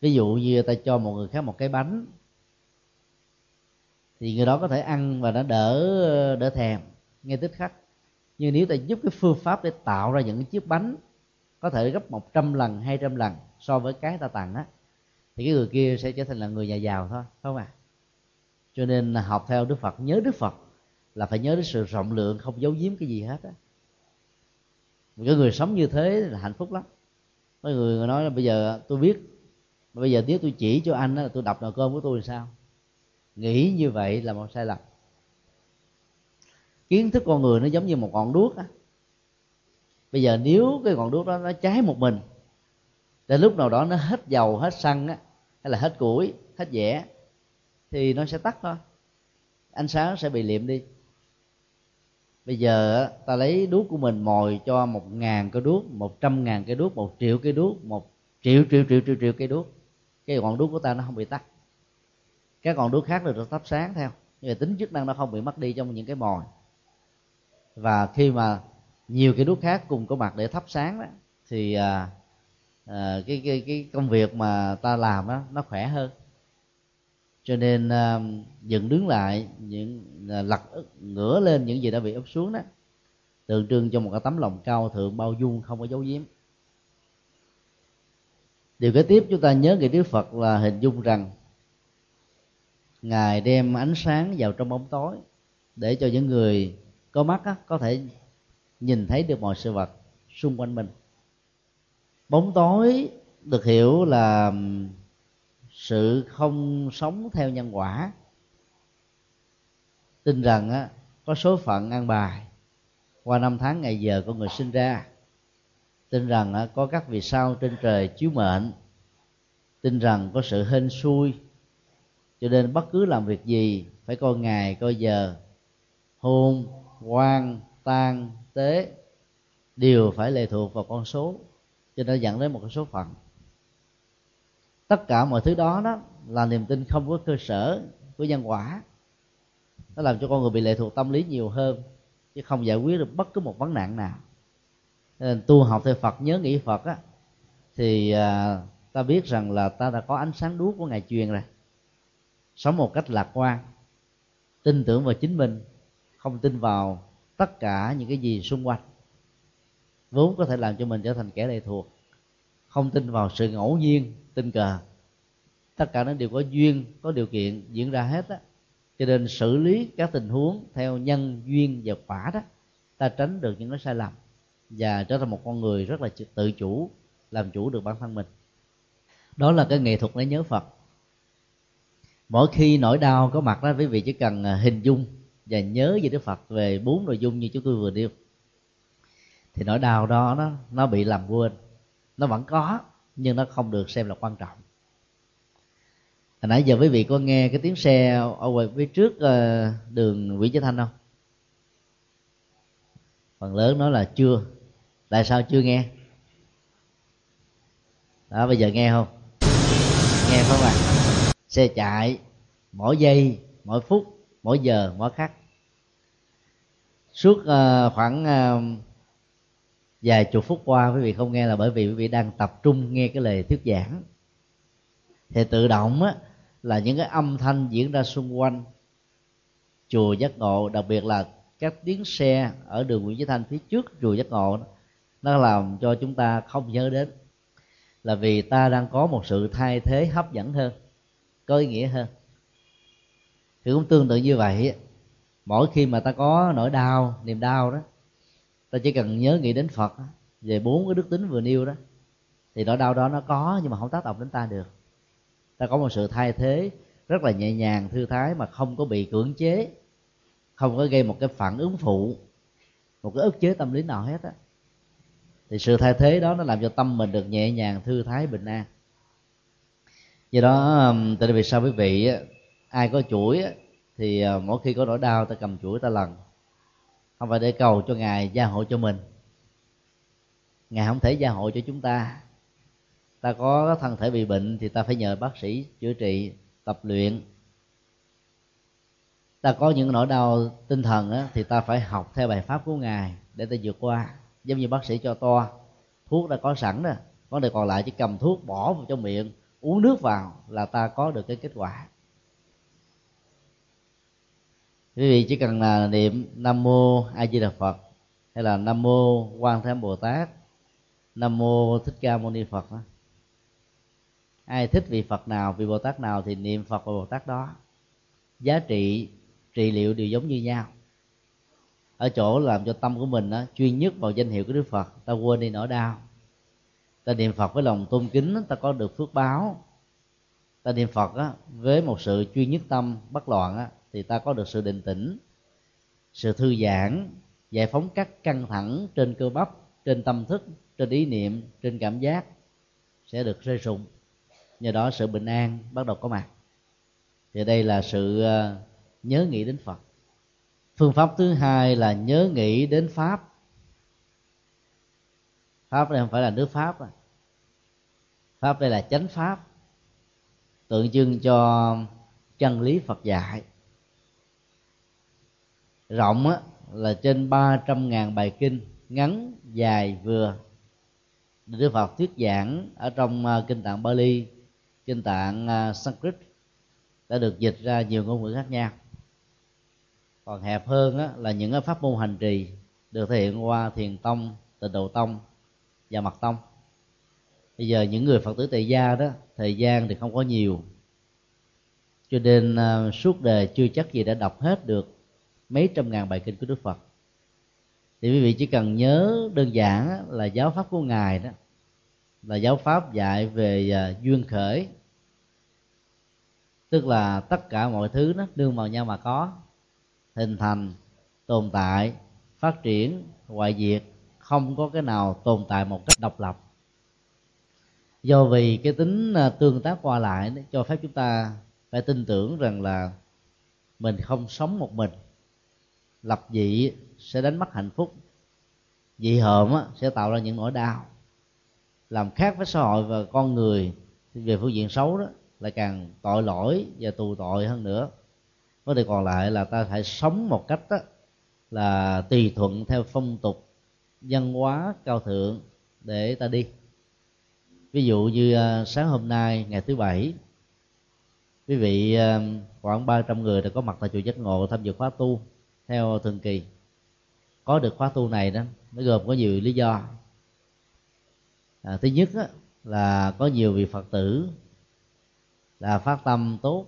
Ví dụ như ta cho một người khác một cái bánh thì người đó có thể ăn và nó đỡ đỡ thèm ngay tích khắc. Nhưng nếu ta giúp cái phương pháp để tạo ra những chiếc bánh có thể gấp 100 lần 200 lần so với cái ta tặng á thì cái người kia sẽ trở thành là người nhà giàu thôi không à cho nên là học theo đức phật, nhớ đức phật là phải nhớ đến sự rộng lượng, không giấu giếm cái gì hết á. Cái người sống như thế là hạnh phúc lắm. Mấy người nói là bây giờ tôi biết bây giờ nếu tôi chỉ cho anh là tôi đập nồi cơm của tôi thì sao? Nghĩ như vậy là một sai lầm. Kiến thức con người nó giống như một ngọn đuốc á. Bây giờ nếu cái ngọn đuốc đó nó cháy một mình, đến lúc nào đó nó hết dầu, hết xăng á, hay là hết củi, hết dẻ thì nó sẽ tắt thôi. Ánh sáng sẽ bị liệm đi. Bây giờ ta lấy đuốc của mình mồi cho một ngàn cái đuốc một trăm ngàn cái đuốc một triệu cái đuốc một triệu triệu triệu triệu triệu cây đuốc. Cái ngọn đuốc của ta nó không bị tắt. Các ngọn đuốc khác được thắp sáng theo. Nhưng mà tính chức năng nó không bị mất đi trong những cái mồi. Và khi mà nhiều cái đuốc khác cùng có mặt để thắp sáng đó thì à, à, cái cái cái công việc mà ta làm đó nó khỏe hơn cho nên à, dựng đứng lại những à, lật ngửa lên những gì đã bị úp xuống đó. Tượng trưng cho một cái tấm lòng cao thượng bao dung không có dấu giếm. Điều kế tiếp chúng ta nhớ về đức phật là hình dung rằng ngài đem ánh sáng vào trong bóng tối để cho những người có mắt á, có thể nhìn thấy được mọi sự vật xung quanh mình. Bóng tối được hiểu là sự không sống theo nhân quả. Tin rằng á, có số phận ăn bài. Qua năm tháng ngày giờ con người sinh ra tin rằng á, có các vì sao trên trời chiếu mệnh. Tin rằng có sự hên xui cho nên bất cứ làm việc gì phải coi ngày coi giờ. Hôn quan tan tế đều phải lệ thuộc vào con số cho nên dẫn đến một cái số phận tất cả mọi thứ đó đó là niềm tin không có cơ sở của nhân quả. Nó làm cho con người bị lệ thuộc tâm lý nhiều hơn chứ không giải quyết được bất cứ một vấn nạn nào. Nên tu học theo Phật nhớ nghĩ Phật á thì à, ta biết rằng là ta đã có ánh sáng đuốc của ngài truyền rồi. Sống một cách lạc quan tin tưởng vào chính mình không tin vào tất cả những cái gì xung quanh. Vốn có thể làm cho mình trở thành kẻ lệ thuộc không tin vào sự ngẫu nhiên, tình cờ. Tất cả nó đều có duyên, có điều kiện diễn ra hết á. Cho nên xử lý các tình huống theo nhân, duyên và quả đó, ta tránh được những cái sai lầm và trở thành một con người rất là tự chủ, làm chủ được bản thân mình. Đó là cái nghệ thuật để nhớ phật. Mỗi khi nỗi đau có mặt đó, quý vị chỉ cần à, hình dung và nhớ về đức phật về bốn nội dung như chúng tôi vừa nêu. Thì nỗi đau đó nó nó bị làm quên nó vẫn có, nhưng nó không được xem là quan trọng. Hồi nãy giờ quý vị có nghe cái tiếng xe ở ngoài phía trước ờ, đường Nguyễn Chí Thanh không? Phần lớn nói là chưa. Tại sao chưa nghe? Đó, bây giờ nghe không? Nghe không ạ xe chạy, mỗi giây, mỗi phút, mỗi giờ, mỗi khắc. Suốt ờ, khoảng ờ, vài chục phút qua, quý vị không nghe là bởi vì quý vị đang tập trung nghe cái lời thuyết giảng. Thì tự động á, là những cái âm thanh diễn ra xung quanh chùa giác ngộ, đặc biệt là các tiếng xe ở đường Nguyễn Chí Thanh phía trước chùa giác ngộ nó làm cho chúng ta không nhớ đến. Là vì ta đang có một sự thay thế hấp dẫn hơn, có ý nghĩa hơn. Thì cũng tương tự như vậy mỗi khi mà ta có nỗi đau, niềm đau đó ta chỉ cần nhớ nghĩ đến phật về bốn cái đức tính vừa nêu đó, thì nỗi đau đó nó có, nhưng mà không tác động đến ta được. Ta có một sự thay thế rất là nhẹ nhàng, thư thái mà không có bị cưỡng chế, không có gây một cái phản ứng phụ, một cái ức chế tâm lý nào hết á. Thì sự thay thế đó nó làm cho tâm mình được nhẹ nhàng, thư thái, bình an. Do đó tại vì sao quý vị ai có chuỗi thì ờ, mỗi khi có nỗi đau ta cầm chuỗi ta lần không phải để cầu cho ngài gia hộ cho mình. Ngài không thể gia hộ cho chúng ta. Ta có thân thể bị bệnh thì ta phải nhờ bác sĩ chữa trị tập luyện. Ta có những nỗi đau tinh thần á, thì ta phải học theo bài pháp của ngài để ta vượt qua. Giống như bác sĩ cho toa thuốc đã có sẵn đó vấn đề còn lại chỉ cầm thuốc bỏ vào trong miệng uống nước vào là ta có được cái kết quả quý vị chỉ cần là niệm nam mô a di đà phật hay là nam mô quan thế bồ tát nam mô thích ca mâu ni phật đó. ai thích vị phật nào vị bồ tát nào thì niệm phật và bồ tát đó. Giá trị trị liệu đều giống như nhau. Ở chỗ làm cho tâm của mình đó, chuyên nhất vào danh hiệu của đức phật ta quên đi nỗi đau. Ta niệm phật với lòng tôn kính ta có được phước báo. Ta niệm phật á, với một sự chuyên nhất tâm bất loạn á, thì ta có được sự định tĩnh, sự thư giãn, giải phóng các căng thẳng trên cơ bắp, trên tâm thức, trên ý niệm, trên cảm giác sẽ được rơi rụng. Nhờ đó sự bình an bắt đầu có mặt. Thì đây là sự ờ, nhớ nghĩ đến phật. Phương pháp thứ hai là nhớ nghĩ đến pháp. Pháp đây không phải là nước pháp à. pháp đây là chánh pháp, tượng trưng cho chân lý phật dạy rộng á, là trên ba trăm ngàn bài kinh ngắn dài vừa Đức Phật thuyết giảng ở trong à, kinh tạng Bali, kinh tạng à, Sanskrit đã được dịch ra nhiều ngôn ngữ khác nhau. Còn hẹp hơn á, là những pháp môn hành trì được thể hiện qua thiền tông, tịnh độ tông và mật tông. Bây giờ những người Phật tử tại gia đó thời gian thì không có nhiều, cho nên uh, suốt đời chưa chắc gì đã đọc hết được mấy trăm ngàn bài kinh của Đức Phật. Thì quý vị chỉ cần nhớ đơn giản là giáo pháp của ngài đó, là giáo pháp dạy về à, duyên khởi. Tức là tất cả mọi thứ nó nương vào nhau mà có, hình thành, tồn tại, phát triển, hoại diệt, không có cái nào tồn tại một cách độc lập. Do vì cái tính à, tương tác qua lại cho phép chúng ta phải tin tưởng rằng là mình không sống một mình lập dị sẽ đánh mất hạnh phúc. Dị hợm sẽ tạo ra những nỗi đau. Làm khác với xã hội và con người về phương diện xấu đó lại càng tội lỗi và tù tội hơn nữa. Vấn đề còn lại là ta phải sống một cách đó, là tùy thuận theo phong tục văn hóa cao thượng để ta đi. Ví dụ như à, sáng hôm nay ngày thứ bảy quý vị à, khoảng 300 người đã có mặt tại chùa giác ngộ tham dự khóa tu theo thường kỳ. Có được khóa tu này đó nó gồm có nhiều lý do. À, thứ nhất á, là có nhiều vị phật tử là phát tâm tốt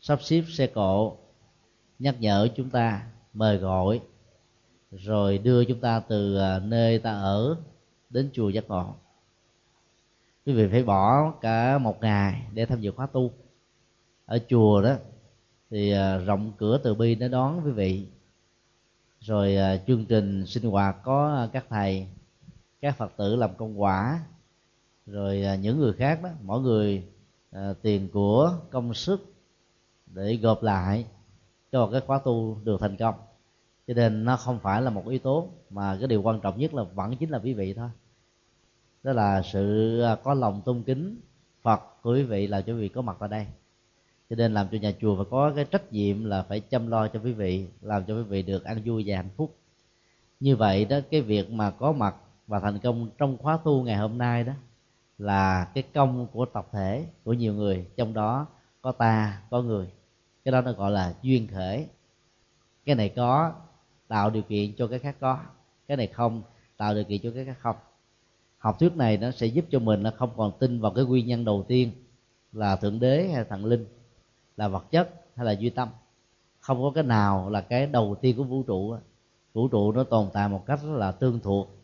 sắp xếp xe cộ nhắc nhở chúng ta mời gọi rồi đưa chúng ta từ à, nơi ta ở đến chùa giác ngộ. Quý vị phải bỏ cả một ngày để tham dự khóa tu. Ở chùa đó thì à, rộng cửa từ bi nó đón quý vị. Rồi à, chương trình sinh hoạt có à, các thầy, các phật tử làm công quả. Rồi những người khác đó, mỗi người tiền của, công sức để gộp lại cho cái khóa tu được thành công. Cho nên nó không phải là một yếu tố, mà cái điều quan trọng nhất là vẫn chính là quý vị thôi. Đó là sự có lòng tôn kính phật của quý vị là cho quý vị có mặt ở đây cho nên làm cho nhà chùa phải có cái trách nhiệm là phải chăm lo cho quý vị, làm cho quý vị được ăn vui và hạnh phúc. Như vậy đó, cái việc mà có mặt và thành công trong khóa tu ngày hôm nay đó là cái công của tập thể, của nhiều người. Trong đó có ta, có người. Cái đó nó gọi là duyên khởi cái này có, tạo điều kiện cho cái khác có. Cái này không, tạo điều kiện cho cái khác không. Học thuyết này nó sẽ giúp cho mình nó không còn tin vào cái nguyên nhân đầu tiên là thượng đế hay thần linh là vật chất hay là duy tâm. Không có cái nào là cái đầu tiên của vũ trụ vũ trụ nó tồn tại một cách rất là tương thuộc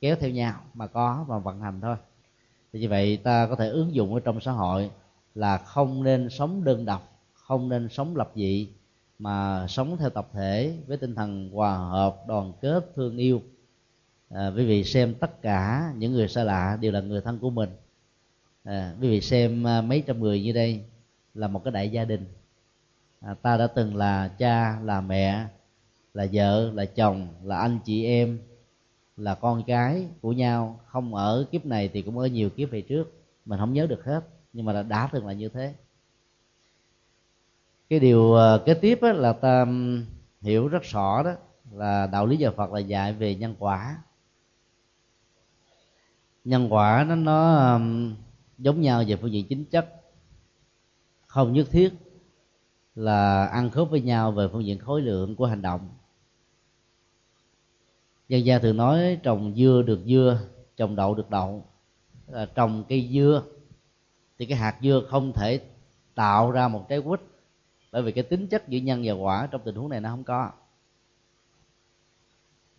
kéo theo nhau mà có và vận hành thôi. Thì như vậy ta có thể ứng dụng ở trong xã hội là không nên sống đơn độc không nên sống lập dị mà sống theo tập thể với tinh thần hòa hợp đoàn kết thương yêu. À, quý vị xem tất cả những người xa lạ đều là người thân của mình. À, quý vị xem à, mấy trăm người như đây là một cái đại gia đình. À, ta đã từng là cha là mẹ là vợ là chồng là anh chị em là con cái của nhau. Không ở kiếp này thì cũng ở nhiều kiếp về trước. Mình không nhớ được hết nhưng mà đã, đã từng là như thế. Cái điều à, kế tiếp là ta hiểu rất rõ đó là đạo lý nhà Phật là dạy về nhân quả. Nhân quả nó nó giống nhau về phương diện chính chất không nhất thiết là ăn khớp với nhau về phương diện khối lượng của hành động. Dân gian thường nói trồng dưa được dưa, trồng đậu được đậu. Là trồng cây dưa, thì cái hạt dưa không thể tạo ra một trái quýt, bởi vì cái tính chất giữa nhân và quả trong tình huống này nó không có.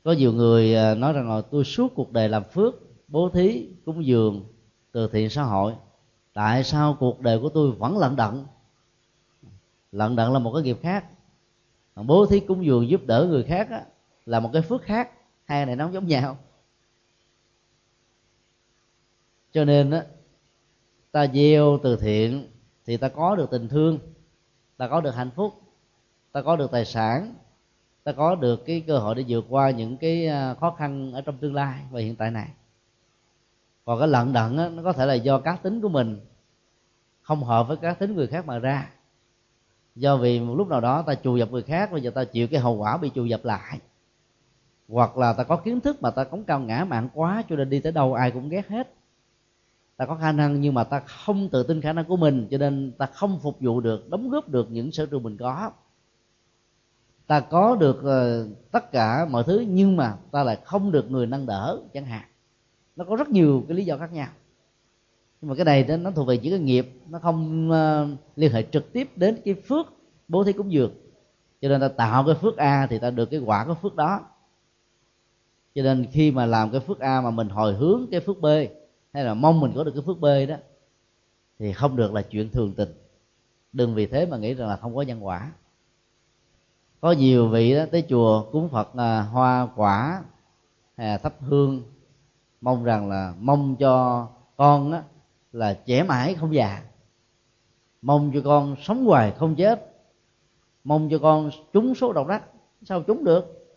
Có nhiều người à, nói rằng là, tôi suốt cuộc đời làm phước, bố thí, cúng dường, từ thiện xã hội tại sao cuộc đời của tôi vẫn lận đận lận đận là một cái nghiệp khác. Bố thí cúng dường giúp đỡ người khác á, là một cái phước khác. Hai này nó không giống nhau. Cho nên á ta gieo từ thiện thì ta có được tình thương ta có được hạnh phúc ta có được tài sản ta có được cái cơ hội để vượt qua những cái à, khó khăn ở trong tương lai và hiện tại này còn cái lận đận á, nó có thể là do cá tính của mình không hợp với cá tính người khác mà ra. Do vì một lúc nào đó ta chù dập người khác bây giờ ta chịu cái hậu quả bị chù dập lại. Hoặc là ta có kiến thức mà ta cống cao ngã mạn quá cho nên đi tới đâu ai cũng ghét hết. Ta có khả năng nhưng mà ta không tự tin khả năng của mình cho nên ta không phục vụ được đóng góp được những sở trường mình có. Ta có được ờ, tất cả mọi thứ nhưng mà ta lại không được người nâng đỡ chẳng hạn nó có rất nhiều cái lý do khác nhau. Nhưng mà cái này nó thuộc về chỉ cái nghiệp. Nó không uh, liên hệ trực tiếp đến cái phước bố thí cúng dường. Cho nên ta tạo cái phước a thì ta được cái quả của phước đó. Cho nên khi mà làm cái phước a mà mình hồi hướng cái phước b hay là mong mình có được cái phước b đó thì không được là chuyện thường tình. Đừng vì thế mà nghĩ rằng là không có nhân quả. Có nhiều vị đó tới chùa cúng phật à, hoa quả à, thắp hương mong rằng là mong cho con á, là trẻ mãi không già. Mong cho con sống hoài không chết. Mong cho con trúng số độc đắc. Sao trúng được?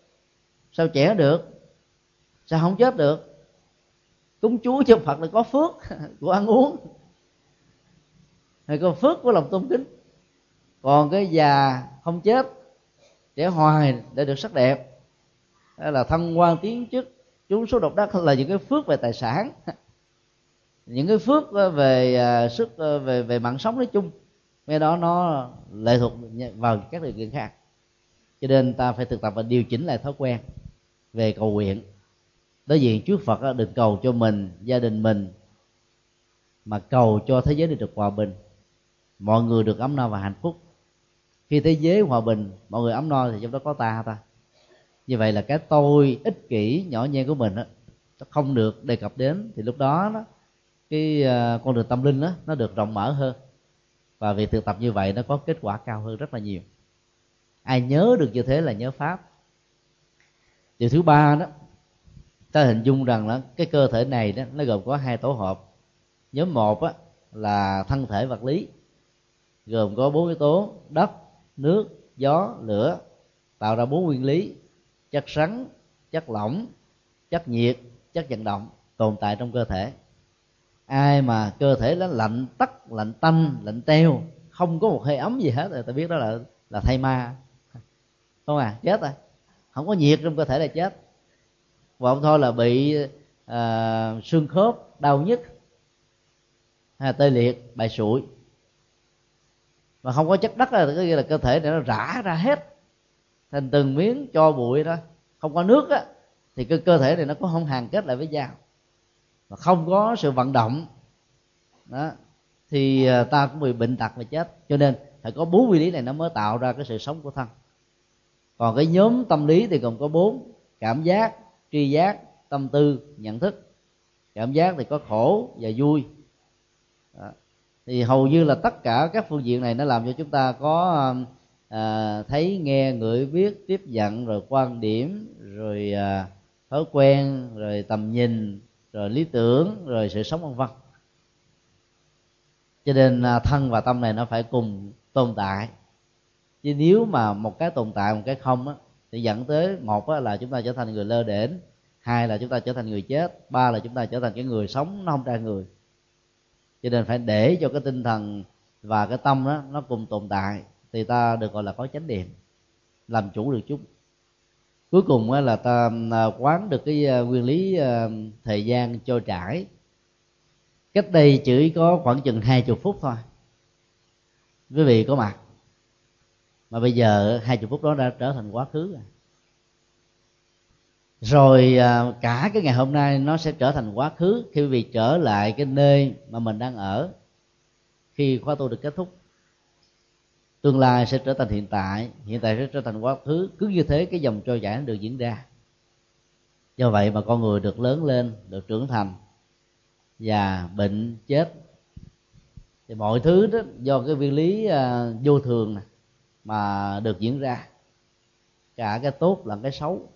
Sao trẻ được? Sao không chết được? Cúng chúa cho phật là có phước của ăn uống. Hay có phước của lòng tôn kính. Còn cái già không chết trẻ hoài để được sắc đẹp. Hay là thăng quan tiến chức chúng số độc đắc là những cái phước về tài sản. Những cái phước ờ, về ờ, sức ờ, về về mạng sống nói chung. Cái đó nó lệ thuộc vào các điều kiện khác. Cho nên ta phải thực tập và điều chỉnh lại thói quen về cầu nguyện. Đối diện trước phật đừng cầu cho mình, gia đình mình, mà cầu cho thế giới được hòa bình. Mọi người được ấm no và hạnh phúc. Khi thế giới hòa bình, mọi người ấm no thì trong đó có ta ta? Như vậy là cái tôi ích kỷ nhỏ nhen của mình đó, nó không được đề cập đến. Thì lúc đó, đó cái à, con đường tâm linh đó nó được rộng mở hơn. Và việc thực tập như vậy nó có kết quả cao hơn rất là nhiều. Ai nhớ được như thế là nhớ pháp. Điều thứ ba đó ta hình dung rằng là cái cơ thể này đó nó gồm có hai tổ hợp. Nhóm một á, là thân thể vật lý gồm có bốn yếu tố đất nước gió lửa tạo ra bốn nguyên lý chất rắn chất lỏng chất nhiệt chất vận động tồn tại trong cơ thể. Ai mà cơ thể nó lạnh tắt lạnh tanh lạnh teo không có một hơi ấm gì hết rồi ta biết đó là là thay ma. Không à chết rồi không có nhiệt trong cơ thể là chết. Và ông thôi là bị uh, xương khớp đau nhức hay là tê liệt bại sụi. Mà không có chất đất là cái là cơ thể này nó rã ra hết thành từng miếng cho bụi đó. Không có nước á, thì cái cơ thể này nó cũng không hàn kết lại với nhau. Mà không có sự vận động, đó, thì à, ta cũng bị bệnh tật và chết. Cho nên phải có bốn quy lý này nó mới tạo ra cái sự sống của thân. Còn cái nhóm tâm lý thì gồm có bốn, cảm giác, tri giác, tâm tư, nhận thức. Cảm giác thì có khổ và vui. Đó. thì hầu như là tất cả các phương diện này nó làm cho chúng ta có à, à, thấy nghe ngửi biết tiếp nhận rồi quan điểm rồi à, thói quen rồi tầm nhìn rồi lý tưởng rồi sự sống vân vân. Cho nên à, thân và tâm này nó phải cùng tồn tại. Chứ nếu mà một cái tồn tại một cái không á thì dẫn tới một á, là chúng ta trở thành người lơ đễnh hai là chúng ta trở thành người chết ba là chúng ta trở thành cái người sống nó không ra người. Cho nên phải để cho cái tinh thần và cái tâm đó nó cùng tồn tại thì ta được gọi là có chánh niệm, làm chủ được chúng. Cuối cùng là ta à, quán được cái à, nguyên lý à, thời gian trôi trải. Cách đây chỉ có khoảng chừng hai chục phút thôi. Quý vị có mặt. Mà bây giờ hai chục phút đó đã trở thành quá khứ rồi. Rồi cả cái ngày hôm nay nó sẽ trở thành quá khứ khi quý vị trở lại cái nơi mà mình đang ở. Khi khóa tu được kết thúc tương lai sẽ trở thành hiện tại hiện tại sẽ trở thành quá khứ. Cứ như thế cái dòng trôi chảy được diễn ra. Do vậy mà con người được lớn lên được trưởng thành và bệnh chết thì mọi thứ đó do cái nguyên lý à, vô thường này, mà được diễn ra. Cả cái tốt lẫn cái xấu.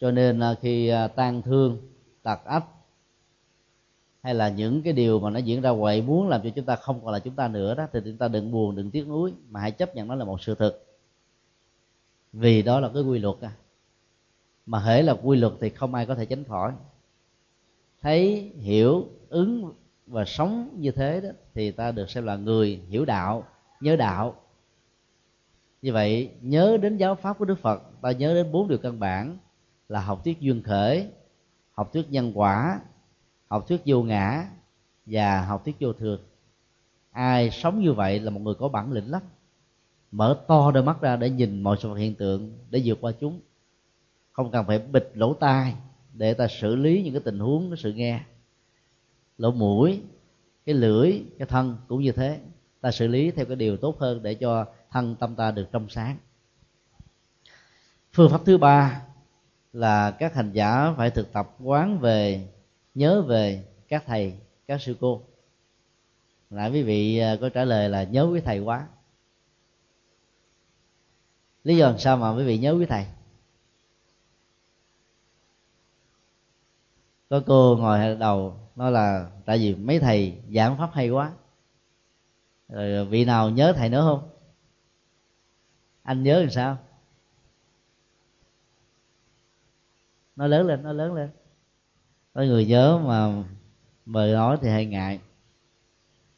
Cho nên là khi à, tan thương tật ách hay là những cái điều mà nó diễn ra quậy muốn làm cho chúng ta không còn là chúng ta nữa đó, thì chúng ta đừng buồn, đừng tiếc nuối, mà hãy chấp nhận nó là một sự thực vì đó là cái quy luật à. Mà hễ là quy luật thì không ai có thể tránh khỏi. Thấy, hiểu, ứng và sống như thế đó, thì ta được xem là người hiểu đạo, nhớ đạo. Như vậy, nhớ đến giáo pháp của đức phật, ta nhớ đến bốn điều căn bản là học thuyết duyên khởi, học thuyết nhân quả học thuyết vô ngã và học thuyết vô thường. Ai sống như vậy là một người có bản lĩnh lắm. Mở to đôi mắt ra để nhìn mọi sự vật hiện tượng để vượt qua chúng. Không cần phải bịt lỗ tai để ta xử lý những cái tình huống, cái sự nghe. Lỗ mũi, cái lưỡi, cái thân cũng như thế. Ta xử lý theo cái điều tốt hơn để cho thân tâm ta được trong sáng. Phương pháp thứ ba là các hành giả phải thực tập quán về nhớ về các thầy, các sư cô. Lại quý vị à, có trả lời là nhớ quý thầy quá. Lý do làm sao mà quý vị nhớ quý thầy? Có cô ngồi đầu, nói là tại vì mấy thầy giảng pháp hay quá. Rồi à, vị nào nhớ thầy nữa không? Anh nhớ làm sao? Nó lớn lên nó lớn lên có người nhớ mà mời nói thì hay ngại.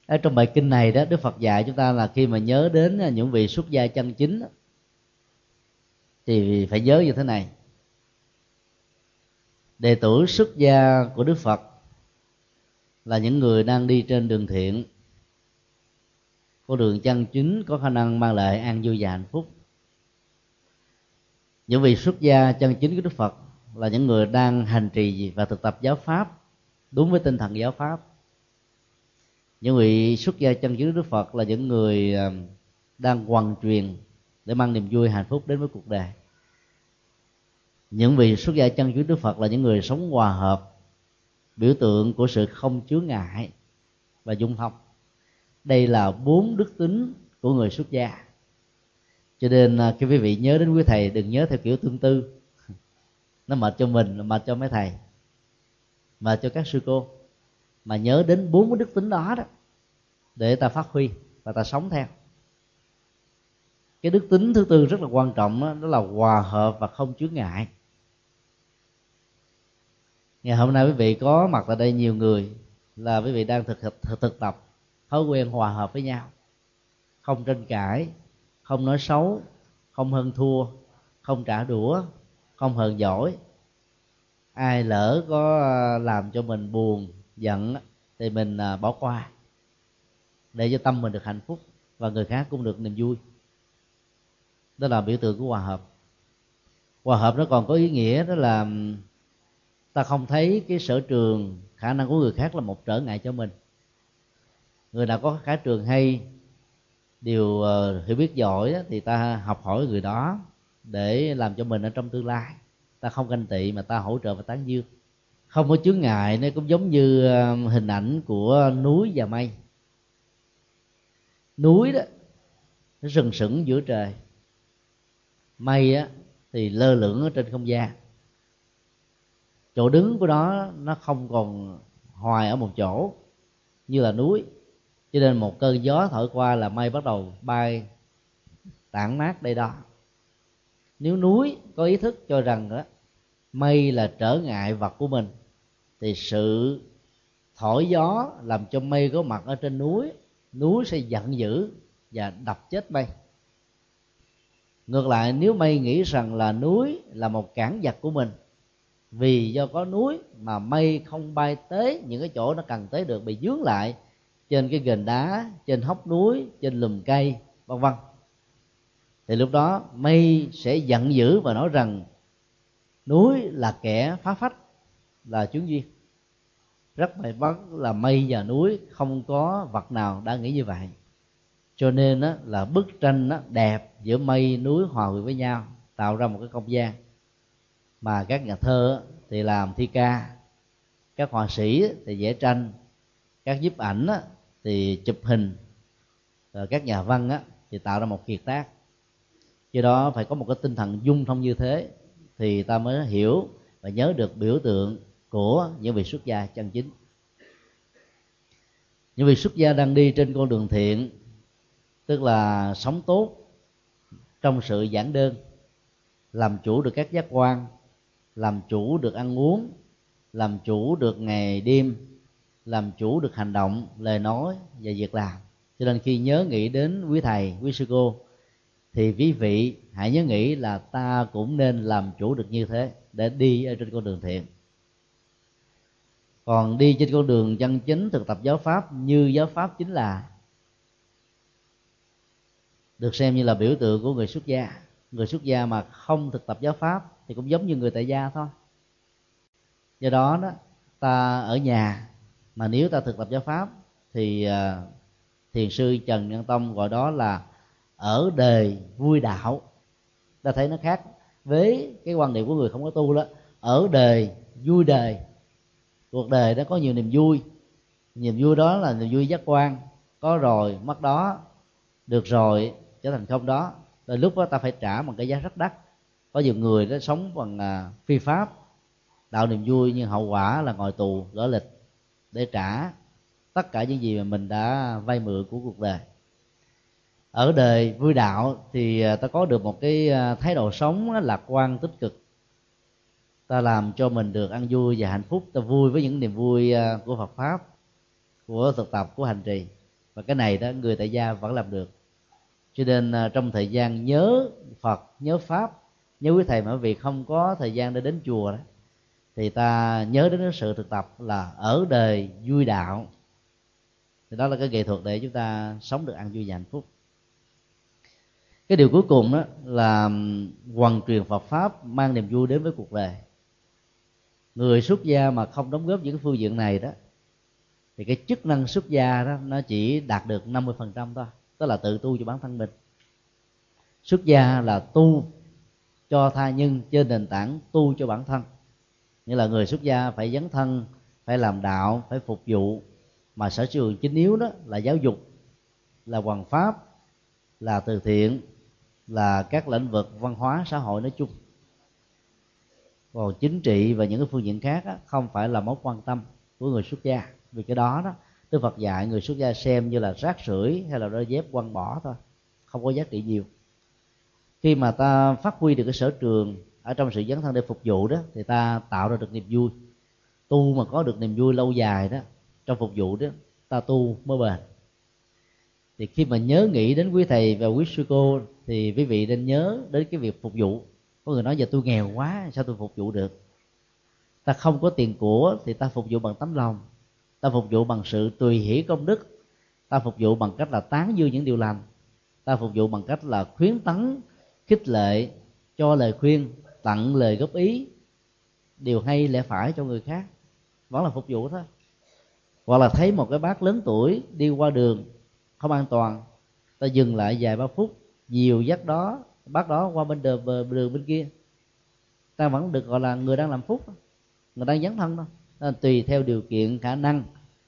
Ở trong bài kinh này đó, đức phật dạy chúng ta là khi mà nhớ đến những vị xuất gia chân chính thì phải nhớ như thế này. Đệ tử xuất gia của đức phật là những người đang đi trên đường thiện. Con đường chân chính có khả năng mang lại an vui và hạnh phúc. Những vị xuất gia chân chính của đức phật là những người đang hành trì và thực tập giáo pháp đúng với tinh thần giáo pháp. Những vị xuất gia chân chính đức phật là những người ờ, đang hoàn truyền để mang niềm vui, hạnh phúc đến với cuộc đời. Những vị xuất gia chân chính đức phật là những người sống hòa hợp, biểu tượng của sự không chứa ngại và dung thông. Đây là bốn đức tính của người xuất gia. Cho nên ờ, khi quý vị nhớ đến quý thầy, đừng nhớ theo kiểu tương tư nó mệt cho mình mệt cho mấy thầy. Mệt cho các sư cô. Mà nhớ đến bốn cái đức tính đó đó để ta phát huy và ta sống theo. Cái đức tính thứ tư rất là quan trọng đó, đó là hòa hợp và không chướng ngại. Ngày hôm nay quý vị có mặt tại đây nhiều người là quý vị đang thực thực, thực tập thói quen hòa hợp với nhau. Không tranh cãi không nói xấu không hơn thua không trả đũa không hờn giỏi. Ai lỡ có à, làm cho mình buồn, giận thì mình à, bỏ qua, để cho tâm mình được hạnh phúc và người khác cũng được niềm vui. Đó là biểu tượng của hòa hợp. Hòa hợp nó còn có ý nghĩa đó là ta không thấy cái sở trường, khả năng của người khác là một trở ngại cho mình. Người nào có khả trường hay, điều ờ, hiểu biết giỏi thì ta học hỏi người đó để làm cho mình ở trong tương lai. Ta không ganh tị mà ta hỗ trợ và tán dương. Không có chướng ngại nó cũng giống như um, hình ảnh của núi và mây. Núi đó, nó sừng sững giữa trời. Mây á, thì lơ lửng ở trên không gian. Chỗ đứng của nó nó không còn hoài ở một chỗ như là núi. Cho nên một cơn gió thổi qua là mây bắt đầu bay tản mát đây đó nếu núi có ý thức cho rằng đó mây là trở ngại vật của mình, thì sự thổi gió làm cho mây có mặt ở trên núi núi sẽ giận dữ và đập chết mây. Ngược lại, nếu mây nghĩ rằng là núi là một cản vật của mình, vì do có núi mà mây không bay tới những cái chỗ nó cần tới được, bị dướng lại trên cái gền đá, trên hốc núi, trên lùm cây, vân vân thì lúc đó mây sẽ giận dữ và nói rằng núi là kẻ phá phách là chúng duyên rất may mắn là mây và núi không có vật nào đã nghĩ như vậy. Cho nên đó, là bức tranh đó, đẹp giữa mây núi hòa quyện với nhau tạo ra một cái không gian. Mà các nhà thơ thì làm thi ca các họa sĩ thì vẽ tranh các nhiếp ảnh thì chụp hình. Rồi các nhà văn thì tạo ra một kiệt tác do đó phải có một cái tinh thần dung thông như thế thì ta mới hiểu và nhớ được biểu tượng của những vị xuất gia chân chính. Những vị xuất gia đang đi trên con đường thiện, tức là sống tốt trong sự giản đơn, làm chủ được các giác quan, làm chủ được ăn uống, làm chủ được ngày đêm, làm chủ được hành động, lời nói và việc làm. Cho nên khi nhớ nghĩ đến quý thầy, quý sư cô thì quý vị hãy nhớ nghĩ là ta cũng nên làm chủ được như thế để đi ở trên con đường thiện. Còn đi trên con đường chân chính thực tập giáo pháp như giáo pháp chính là được xem như là biểu tượng của người xuất gia. Người xuất gia mà không thực tập giáo pháp thì cũng giống như người tại gia thôi. Do đó đó ta ở nhà mà nếu ta thực tập giáo pháp thì uh, thiền sư trần nhân tông gọi đó là ở đời vui đạo. Ta thấy nó khác với cái quan điểm của người không có tu đó. Ở đời vui đời. Cuộc đời nó có nhiều niềm vui. Niềm vui đó là niềm vui giác quan. Có rồi mất đó được rồi trở thành không đó. Rồi lúc đó ta phải trả một cái giá rất đắt. Có nhiều người đó sống bằng à, phi pháp. Đạo niềm vui nhưng hậu quả là ngồi tù gỡ lịch để trả tất cả những gì mà mình đã vay mượn của cuộc đời ở đời vui đạo thì à, ta có được một cái à, thái độ sống lạc quan, tích cực. Ta làm cho mình được ăn vui và hạnh phúc. Ta vui với những niềm vui à, của Phật pháp, của thực tập, của hành trì. Và cái này đó, người tại gia vẫn làm được. Cho nên trong thời gian nhớ Phật, nhớ pháp, nhớ quý thầy mà vì không có thời gian để đến chùa đó, thì ta nhớ đến sự thực tập là ở đời vui đạo. Thì đó là cái nghệ thuật để chúng ta sống được ăn vui và hạnh phúc cái điều cuối cùng đó là hoàn truyền Phật pháp, mang niềm vui đến với cuộc đời. Người xuất gia mà không đóng góp những phương diện này đó, thì cái chức năng xuất gia đó, nó chỉ đạt được 50% thôi, tức là tự tu cho bản thân mình. Xuất gia là tu cho tha nhân trên nền tảng tu cho bản thân. Như là người xuất gia phải dấn thân, phải làm đạo, phải phục vụ. Mà sở trường chính yếu đó là giáo dục, là hoàn pháp, là từ thiện là các lĩnh vực văn hóa xã hội nói chung. Còn chính trị và những cái phương diện khác á, không phải là mối quan tâm của người xuất gia. Vì cái đó đó Đức Phật dạy người xuất gia xem như là rác rưởi hay là đôi dép quăng bỏ thôi không có giá trị nhiều. Khi mà ta phát huy được cái sở trường ở trong sự dấn thân để phục vụ đó thì ta tạo ra được niềm vui. Tu mà có được niềm vui lâu dài đó trong phục vụ đó ta tu mới bền thì khi mà nhớ nghĩ đến quý thầy và quý sư cô, thì quý vị nên nhớ đến cái việc phục vụ. Có người nói giờ tôi nghèo quá, sao tôi phục vụ được? Ta không có tiền của thì ta phục vụ bằng tấm lòng. Ta phục vụ bằng sự tùy hỷ công đức. Ta phục vụ bằng cách là tán dương những điều lành. Ta phục vụ bằng cách là khuyến tấn, khích lệ, cho lời khuyên, tặng lời góp ý. Điều hay lẽ phải cho người khác. Vẫn là phục vụ thôi. Hoặc là thấy một cái bác lớn tuổi đi qua đường không an toàn. Ta dừng lại vài ba phút nhiều dắt đó bác đó qua bên đường, đường bên kia. Ta vẫn được gọi là người đang làm phúc người đang dấn thân đó. Nên tùy theo điều kiện khả năng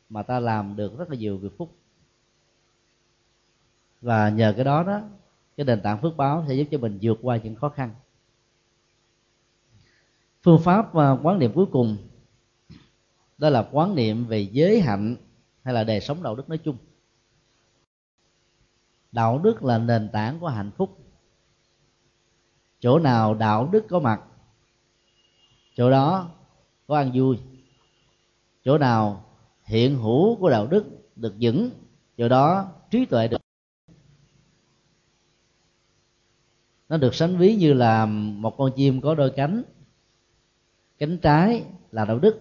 mà ta làm được rất là nhiều việc phúc. Và nhờ cái đó đó cái nền tảng phước báo sẽ giúp cho mình vượt qua những khó khăn. Phương pháp và quán niệm cuối cùng đó là quán niệm về giới hạnh hay là đời sống đạo đức nói chung đạo đức là nền tảng của hạnh phúc. Chỗ nào đạo đức có mặt, chỗ đó có ăn vui. Chỗ nào hiện hữu của đạo đức được vững, chỗ đó trí tuệ được nó được sánh ví như là một con chim có đôi cánh. Cánh trái là đạo đức,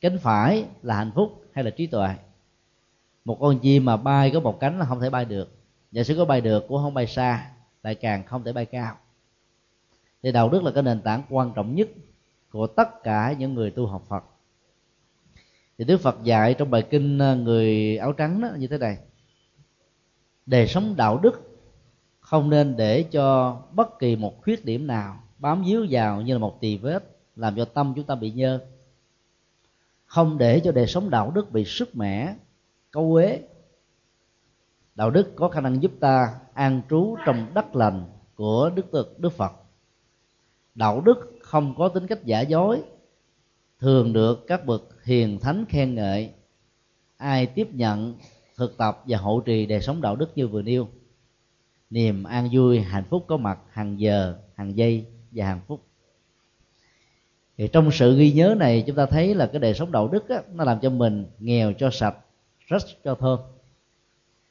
cánh phải là hạnh phúc hay là trí tuệ. Một con chim mà bay có một cánh là không thể bay được giả sử có bay được cũng không bay xa, lại càng không thể bay cao. Thì đạo đức là cái nền tảng quan trọng nhất của tất cả những người tu học Phật. Thì Đức Phật dạy trong bài kinh ờ, người áo trắng đó, như thế này. Đời sống đạo đức không nên để cho bất kỳ một khuyết điểm nào bám víu vào như là một tỳ vết, làm cho tâm chúng ta bị nhơ. Không để cho đời sống đạo đức bị sức mẻ câu uế đạo đức có khả năng giúp ta an trú trong đất lành của đức thực đức phật. Đạo đức không có tính cách giả dối thường được các bậc hiền thánh khen ngợi. Ai tiếp nhận thực tập và hậu trì đời sống đạo đức như vừa nêu niềm an vui hạnh phúc có mặt hàng giờ hàng giây và hàng phút. Thì trong sự ghi nhớ này chúng ta thấy là cái đời sống đạo đức á, nó làm cho mình nghèo cho sạch rất cho thơm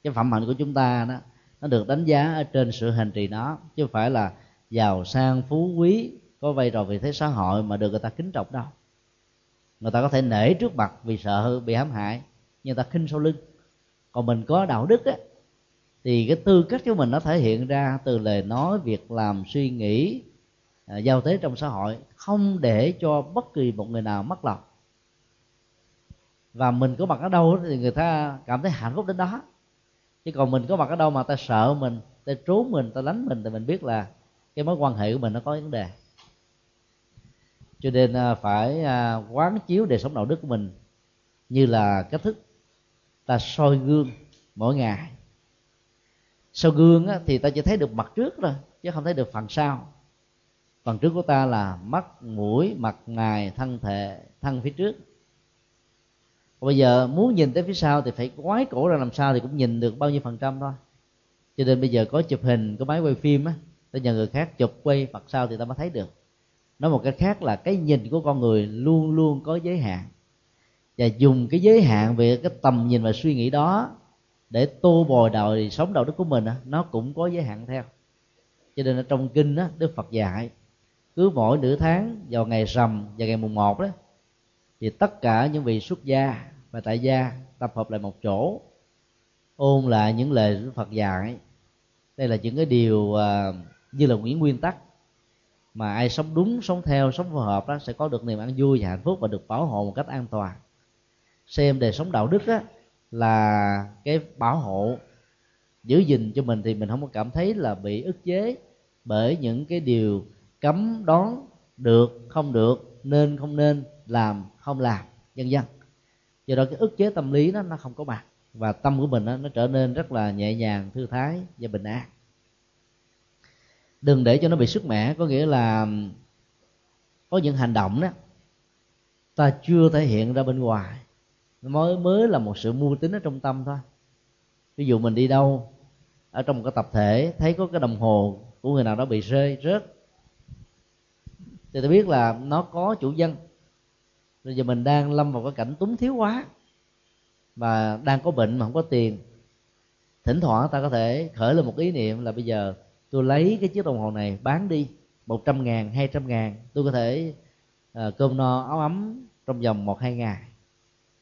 cái phẩm hạnh của chúng ta đó, nó được đánh giá ở trên sự hành trì nó chứ không phải là giàu sang, phú quý, có vai trò vị thế xã hội mà được người ta kính trọng đâu. Người ta có thể nể trước mặt vì sợ bị hãm hại, nhưng người ta khinh sau lưng. Còn mình có đạo đức á, thì cái tư cách của mình nó thể hiện ra từ lời nói, việc làm, suy nghĩ à, giao tế trong xã hội, không để cho bất kỳ một người nào mất lòng và mình có mặt ở đâu thì người ta cảm thấy hạnh phúc đến đó chứ còn mình có mặt ở đâu mà ta sợ mình ta trốn mình ta đánh mình thì mình biết là cái mối quan hệ của mình nó có vấn đề. Cho nên à, phải à, quán chiếu đời sống đạo đức của mình như là cách thức ta soi gương mỗi ngày. Soi gương á, thì ta chỉ thấy được mặt trước thôi chứ không thấy được phần sau. Phần trước của ta là mắt mũi mặt ngài thân thể thân phía trước bây giờ muốn nhìn tới phía sau thì phải quái cổ ra làm sao thì cũng nhìn được bao nhiêu phần trăm thôi. Cho nên bây giờ có chụp hình có máy quay phim á ta nhờ người khác chụp quay mặt sau thì ta mới thấy được. Nói một cách khác là cái nhìn của con người luôn luôn có giới hạn. Và dùng cái giới hạn về cái tầm nhìn và suy nghĩ đó để tô bồi đạo sống đạo đức của mình nó cũng có giới hạn theo. Cho nên ở trong kinh đó, đức phật dạy cứ mỗi nửa tháng vào ngày rằm và ngày mùng một đó thì tất cả những vị xuất gia và tại gia tập hợp lại một chỗ ôn lại những lời đức phật dạy. Đây là những cái điều uh, như là những nguyên tắc mà ai sống đúng sống theo sống phù hợp đó sẽ có được niềm an vui và hạnh phúc và được bảo hộ một cách an toàn. Xem đời sống đạo đức đó là cái bảo hộ giữ gìn cho mình thì mình không có cảm thấy là bị ức chế bởi những cái điều cấm đón được không được nên không nên làm không làm vân vân do đó cái ức chế tâm lý nó nó không có mặt và tâm của mình đó, nó trở nên rất là nhẹ nhàng thư thái và bình an. Đừng để cho nó bị sức mẻ có nghĩa là có những hành động đó ta chưa thể hiện ra bên ngoài. Mới mới là một sự mưu tính ở trong tâm thôi. Ví dụ mình đi đâu ở trong một cái tập thể thấy có cái đồng hồ của người nào đó bị rơi rớt thì ta biết là nó có chủ nhân bây giờ mình đang lâm vào cái cảnh túng thiếu quá và đang có bệnh mà không có tiền. Thỉnh thoảng ta có thể khởi lên một ý niệm là bây giờ tôi lấy cái chiếc đồng hồ này bán đi một trăm ngàn hai trăm ngàn tôi có thể uh, cơm no áo ấm trong vòng một hai ngày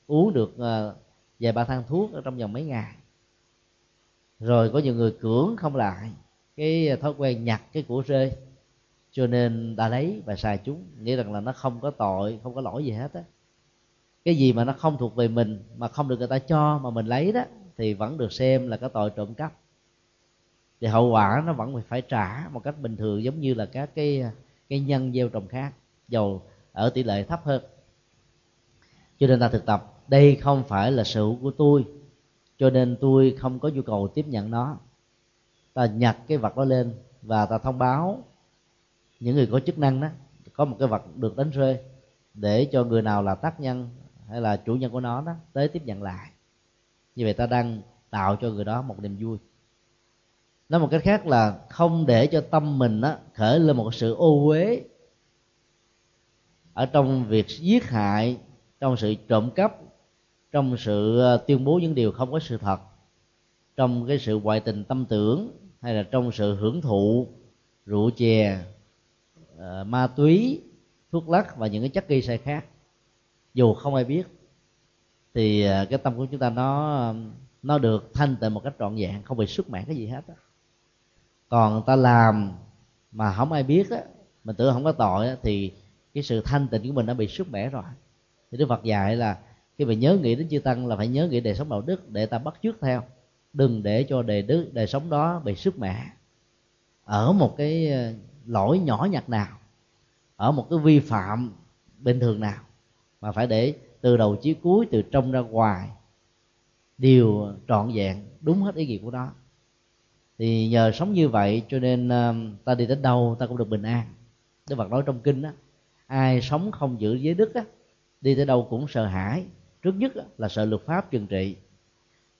uống được uh, vài ba thang thuốc ở trong vòng mấy ngày. Rồi có nhiều người cưỡng không lại cái thói quen nhặt cái của rơi cho nên đã lấy và xài chúng. Nghĩa rằng là nó không có tội, không có lỗi gì hết á. Cái gì mà nó không thuộc về mình, mà không được người ta cho, mà mình lấy đó, thì vẫn được xem là cái tội trộm cắp. Thì hậu quả nó vẫn phải trả một cách bình thường, giống như là các cái cái nhân gieo trồng khác, dầu ở tỷ lệ thấp hơn. Cho nên ta thực tập, đây không phải là sự của tôi, cho nên tôi không có nhu cầu tiếp nhận nó. Ta nhặt cái vật đó lên và ta thông báo những người có chức năng đó, có một cái vật được đánh rơi để cho người nào là tác nhân hay là chủ nhân của nó đó tới tiếp nhận lại. Như vậy ta đang tạo cho người đó một niềm vui. Nói một cách khác là không để cho tâm mình đó khởi lên một sự ô uế ở trong việc giết hại, trong sự trộm cắp, trong sự ờ, tuyên bố những điều không có sự thật, trong cái sự ngoại tình tâm tưởng hay là trong sự hưởng thụ rượu chè uh, ma túy thuốc lắc và những cái chất gây say khác. Dù không ai biết thì uh, cái tâm của chúng ta nó nó được thanh tịnh một cách trọn vẹn không bị sức mẻ cái gì hết đó. còn ta làm mà không ai biết á mình tưởng không có tội á, thì cái sự thanh tịnh của mình đã bị sức mẻ rồi. Thì đức phật dạy là khi mà nhớ nghĩ đến chư tăng là phải nhớ nghĩ đời sống đạo đức để ta bắt chước theo. Đừng để cho đề đức đời sống đó bị sức mẻ. Ở một cái ờ, lỗi nhỏ nhặt nào ở một cái vi phạm bình thường nào mà phải để từ đầu chí cuối từ trong ra ngoài đều trọn vẹn đúng hết ý nghĩa của nó. Thì nhờ sống như vậy cho nên um, ta đi đến đâu ta cũng được bình an. Đức phật nói trong kinh á, ai sống không giữ giới đức á, đi tới đâu cũng sợ hãi. Trước nhất là sợ luật pháp trừng trị.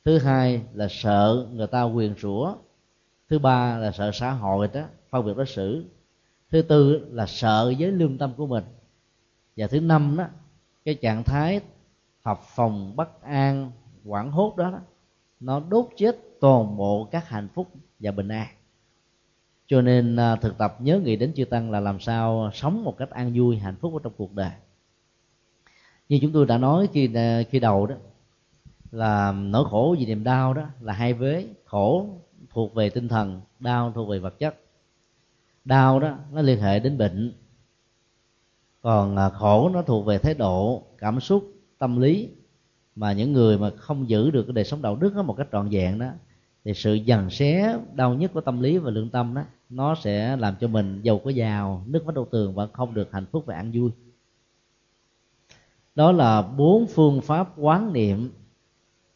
Thứ hai là sợ người ta quyền rủa thứ ba là sợ xã hội đó phân biệt đối xử. Thứ tư là sợ với lương tâm của mình. Và thứ năm đó cái trạng thái phập phòng bất an quảng hốt đó, đó nó đốt chết toàn bộ các hạnh phúc và bình an. Cho nên à, thực tập nhớ nghĩ đến chư tăng là làm sao sống một cách an vui hạnh phúc ở trong cuộc đời. Như chúng tôi đã nói khi à, khi đầu đó là nỗi khổ vì niềm đau đó là hai vế khổ thuộc về tinh thần đau thuộc về vật chất đau đó, nó liên hệ đến bệnh. Còn à, khổ nó thuộc về thái độ, cảm xúc, tâm lý. Mà những người mà không giữ được cái đời sống đạo đức đó một cách trọn vẹn đó, thì sự dằn xé, đau nhất của tâm lý và lương tâm đó, nó sẽ làm cho mình giàu có giàu, nước mắt đầu tường và không được hạnh phúc và an vui. Đó là bốn phương pháp quán niệm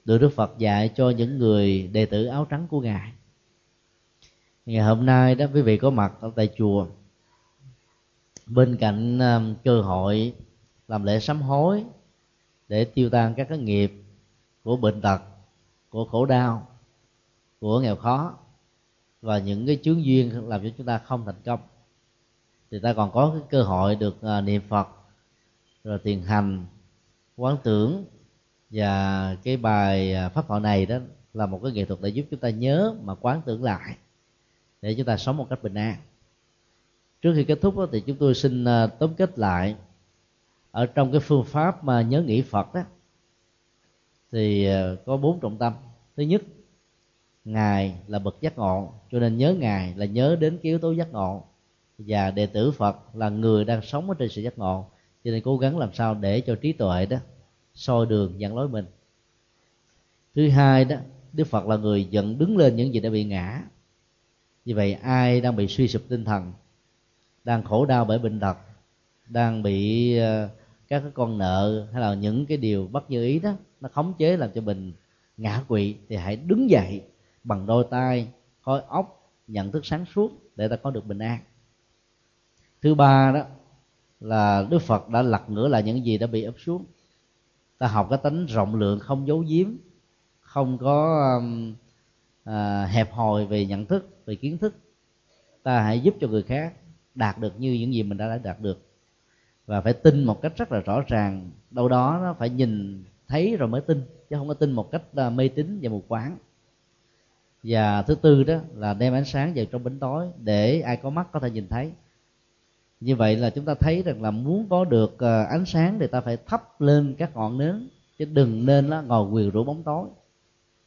được Đức Phật dạy cho những người đệ tử áo trắng của ngài ngày hôm nay đó quý vị có mặt ở tại chùa. Bên cạnh um, cơ hội làm lễ sám hối để tiêu tan các cái nghiệp của bệnh tật của khổ đau của nghèo khó và những cái chướng duyên làm cho chúng ta không thành công thì ta còn có cái cơ hội được uh, niệm phật rồi tiền hành quán tưởng và cái bài à, pháp thoại này đó là một cái nghệ thuật để giúp chúng ta nhớ mà quán tưởng lại để chúng ta sống một cách bình an. Trước khi kết thúc đó, thì chúng tôi xin ờ, tóm kết lại ở trong cái phương pháp mà nhớ nghĩ phật đó thì ờ, có bốn trọng tâm. Thứ nhất ngài là bậc giác ngộ cho nên nhớ ngài là nhớ đến cái yếu tố giác ngộ. Và đệ tử phật là người đang sống ở trên sự giác ngộ cho nên cố gắng làm sao để cho trí tuệ đó soi đường dẫn lối mình. Thứ hai đó đức phật là người dẫn đứng lên những gì đã bị ngã vì vậy ai đang bị suy sụp tinh thần đang khổ đau bởi bệnh tật đang bị ờ, các cái con nợ hay là những cái điều bất như ý đó nó khống chế làm cho mình ngã quỵ thì hãy đứng dậy bằng đôi tay khối óc nhận thức sáng suốt để ta có được bình an. Thứ ba đó là đức phật đã lật ngửa lại những gì đã bị ấp xuống. Ta học cái tính rộng lượng không giấu giếm không có à, hẹp hòi về nhận thức về kiến thức. Ta hãy giúp cho người khác đạt được như những gì mình đã đạt được. Và phải tin một cách rất là rõ ràng. Đâu đó nó phải nhìn thấy rồi mới tin chứ không có tin một cách à, mê tín và mù quáng. Và thứ tư đó là đem ánh sáng vào trong bánh tối để ai có mắt có thể nhìn thấy. Như vậy là chúng ta thấy rằng là muốn có được à, ánh sáng thì ta phải thắp lên các ngọn nến chứ đừng nên là ngồi quyền rũ bóng tối.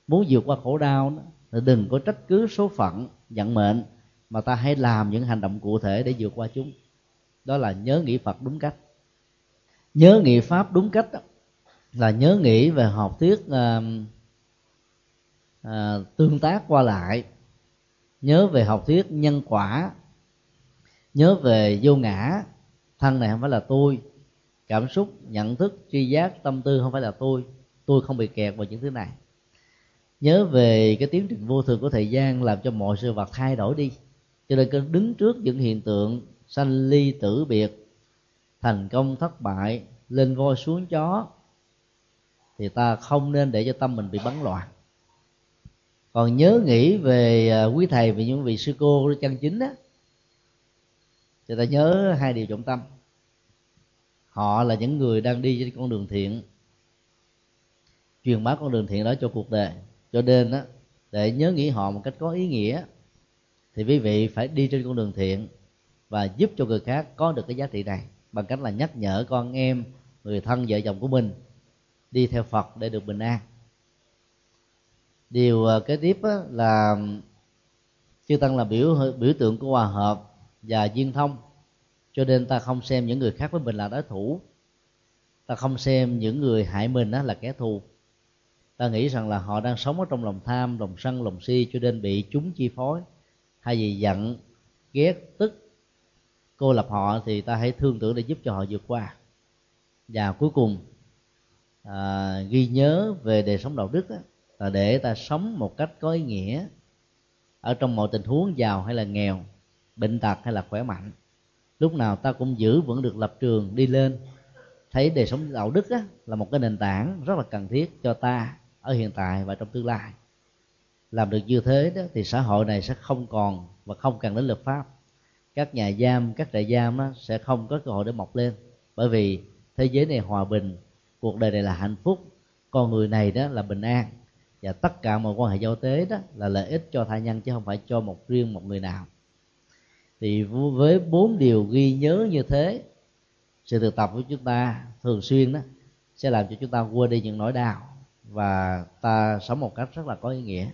Muốn vượt qua khổ đau đó, đừng có trách cứ số phận vận mệnh mà ta hãy làm những hành động cụ thể để vượt qua chúng. Đó là nhớ nghĩ phật đúng cách. Nhớ nghĩ pháp đúng cách đó, là nhớ nghĩ về học thuyết à, à, tương tác qua lại. Nhớ về học thuyết nhân quả. Nhớ về vô ngã. Thân này không phải là tôi. Cảm xúc nhận thức tri giác tâm tư không phải là tôi. Tôi không bị kẹt vào những thứ này nhớ về cái tiến trình vô thường của thời gian làm cho mọi sự vật thay đổi đi. Cho nên cứ đứng trước những hiện tượng sanh ly tử biệt, thành công thất bại, lên voi xuống chó, thì ta không nên để cho tâm mình bị bắn loạn. Còn nhớ nghĩ về à, quý thầy về những vị sư cô chân chính á, thì ta nhớ hai điều trọng tâm. Họ là những người đang đi trên con đường thiện, truyền bá con đường thiện đó cho cuộc đời cho nên á, để nhớ nghĩ họ một cách có ý nghĩa, thì quý vị phải đi trên con đường thiện và giúp cho người khác có được cái giá trị này bằng cách là nhắc nhở con em, người thân, vợ chồng của mình đi theo phật để được bình an. Điều ờ, kế tiếp là, chư tăng là biểu biểu tượng của hòa hợp và duyên thông. Cho nên ta không xem những người khác với mình là đối thủ. Ta không xem những người hại mình là kẻ thù ta nghĩ rằng là họ đang sống ở trong lòng tham lòng sân lòng si cho nên bị chúng chi phối. Hay gì giận ghét tức cô lập họ thì ta hãy thương tưởng để giúp cho họ vượt qua. Và cuối cùng à, ghi nhớ về đời sống đạo đức đó, là để ta sống một cách có ý nghĩa ở trong mọi tình huống giàu hay là nghèo bệnh tật hay là khỏe mạnh. Lúc nào ta cũng giữ vững được lập trường đi lên. Thấy đời sống đạo đức á, là một cái nền tảng rất là cần thiết cho ta ở hiện tại và trong tương lai. Làm được như thế đó, thì xã hội này sẽ không còn và không cần đến luật pháp. Các nhà giam, các trại giam đó sẽ không có cơ hội để mọc lên. Bởi vì thế giới này hòa bình, cuộc đời này là hạnh phúc, con người này đó là bình an. Và tất cả mọi quan hệ giao tế đó là lợi ích cho tha nhân, chứ không phải cho một riêng một người nào. Thì với bốn điều ghi nhớ như thế, sự thực tập của chúng ta thường xuyên đó sẽ làm cho chúng ta quên đi những nỗi đau và ta sống một cách rất là có ý nghĩa.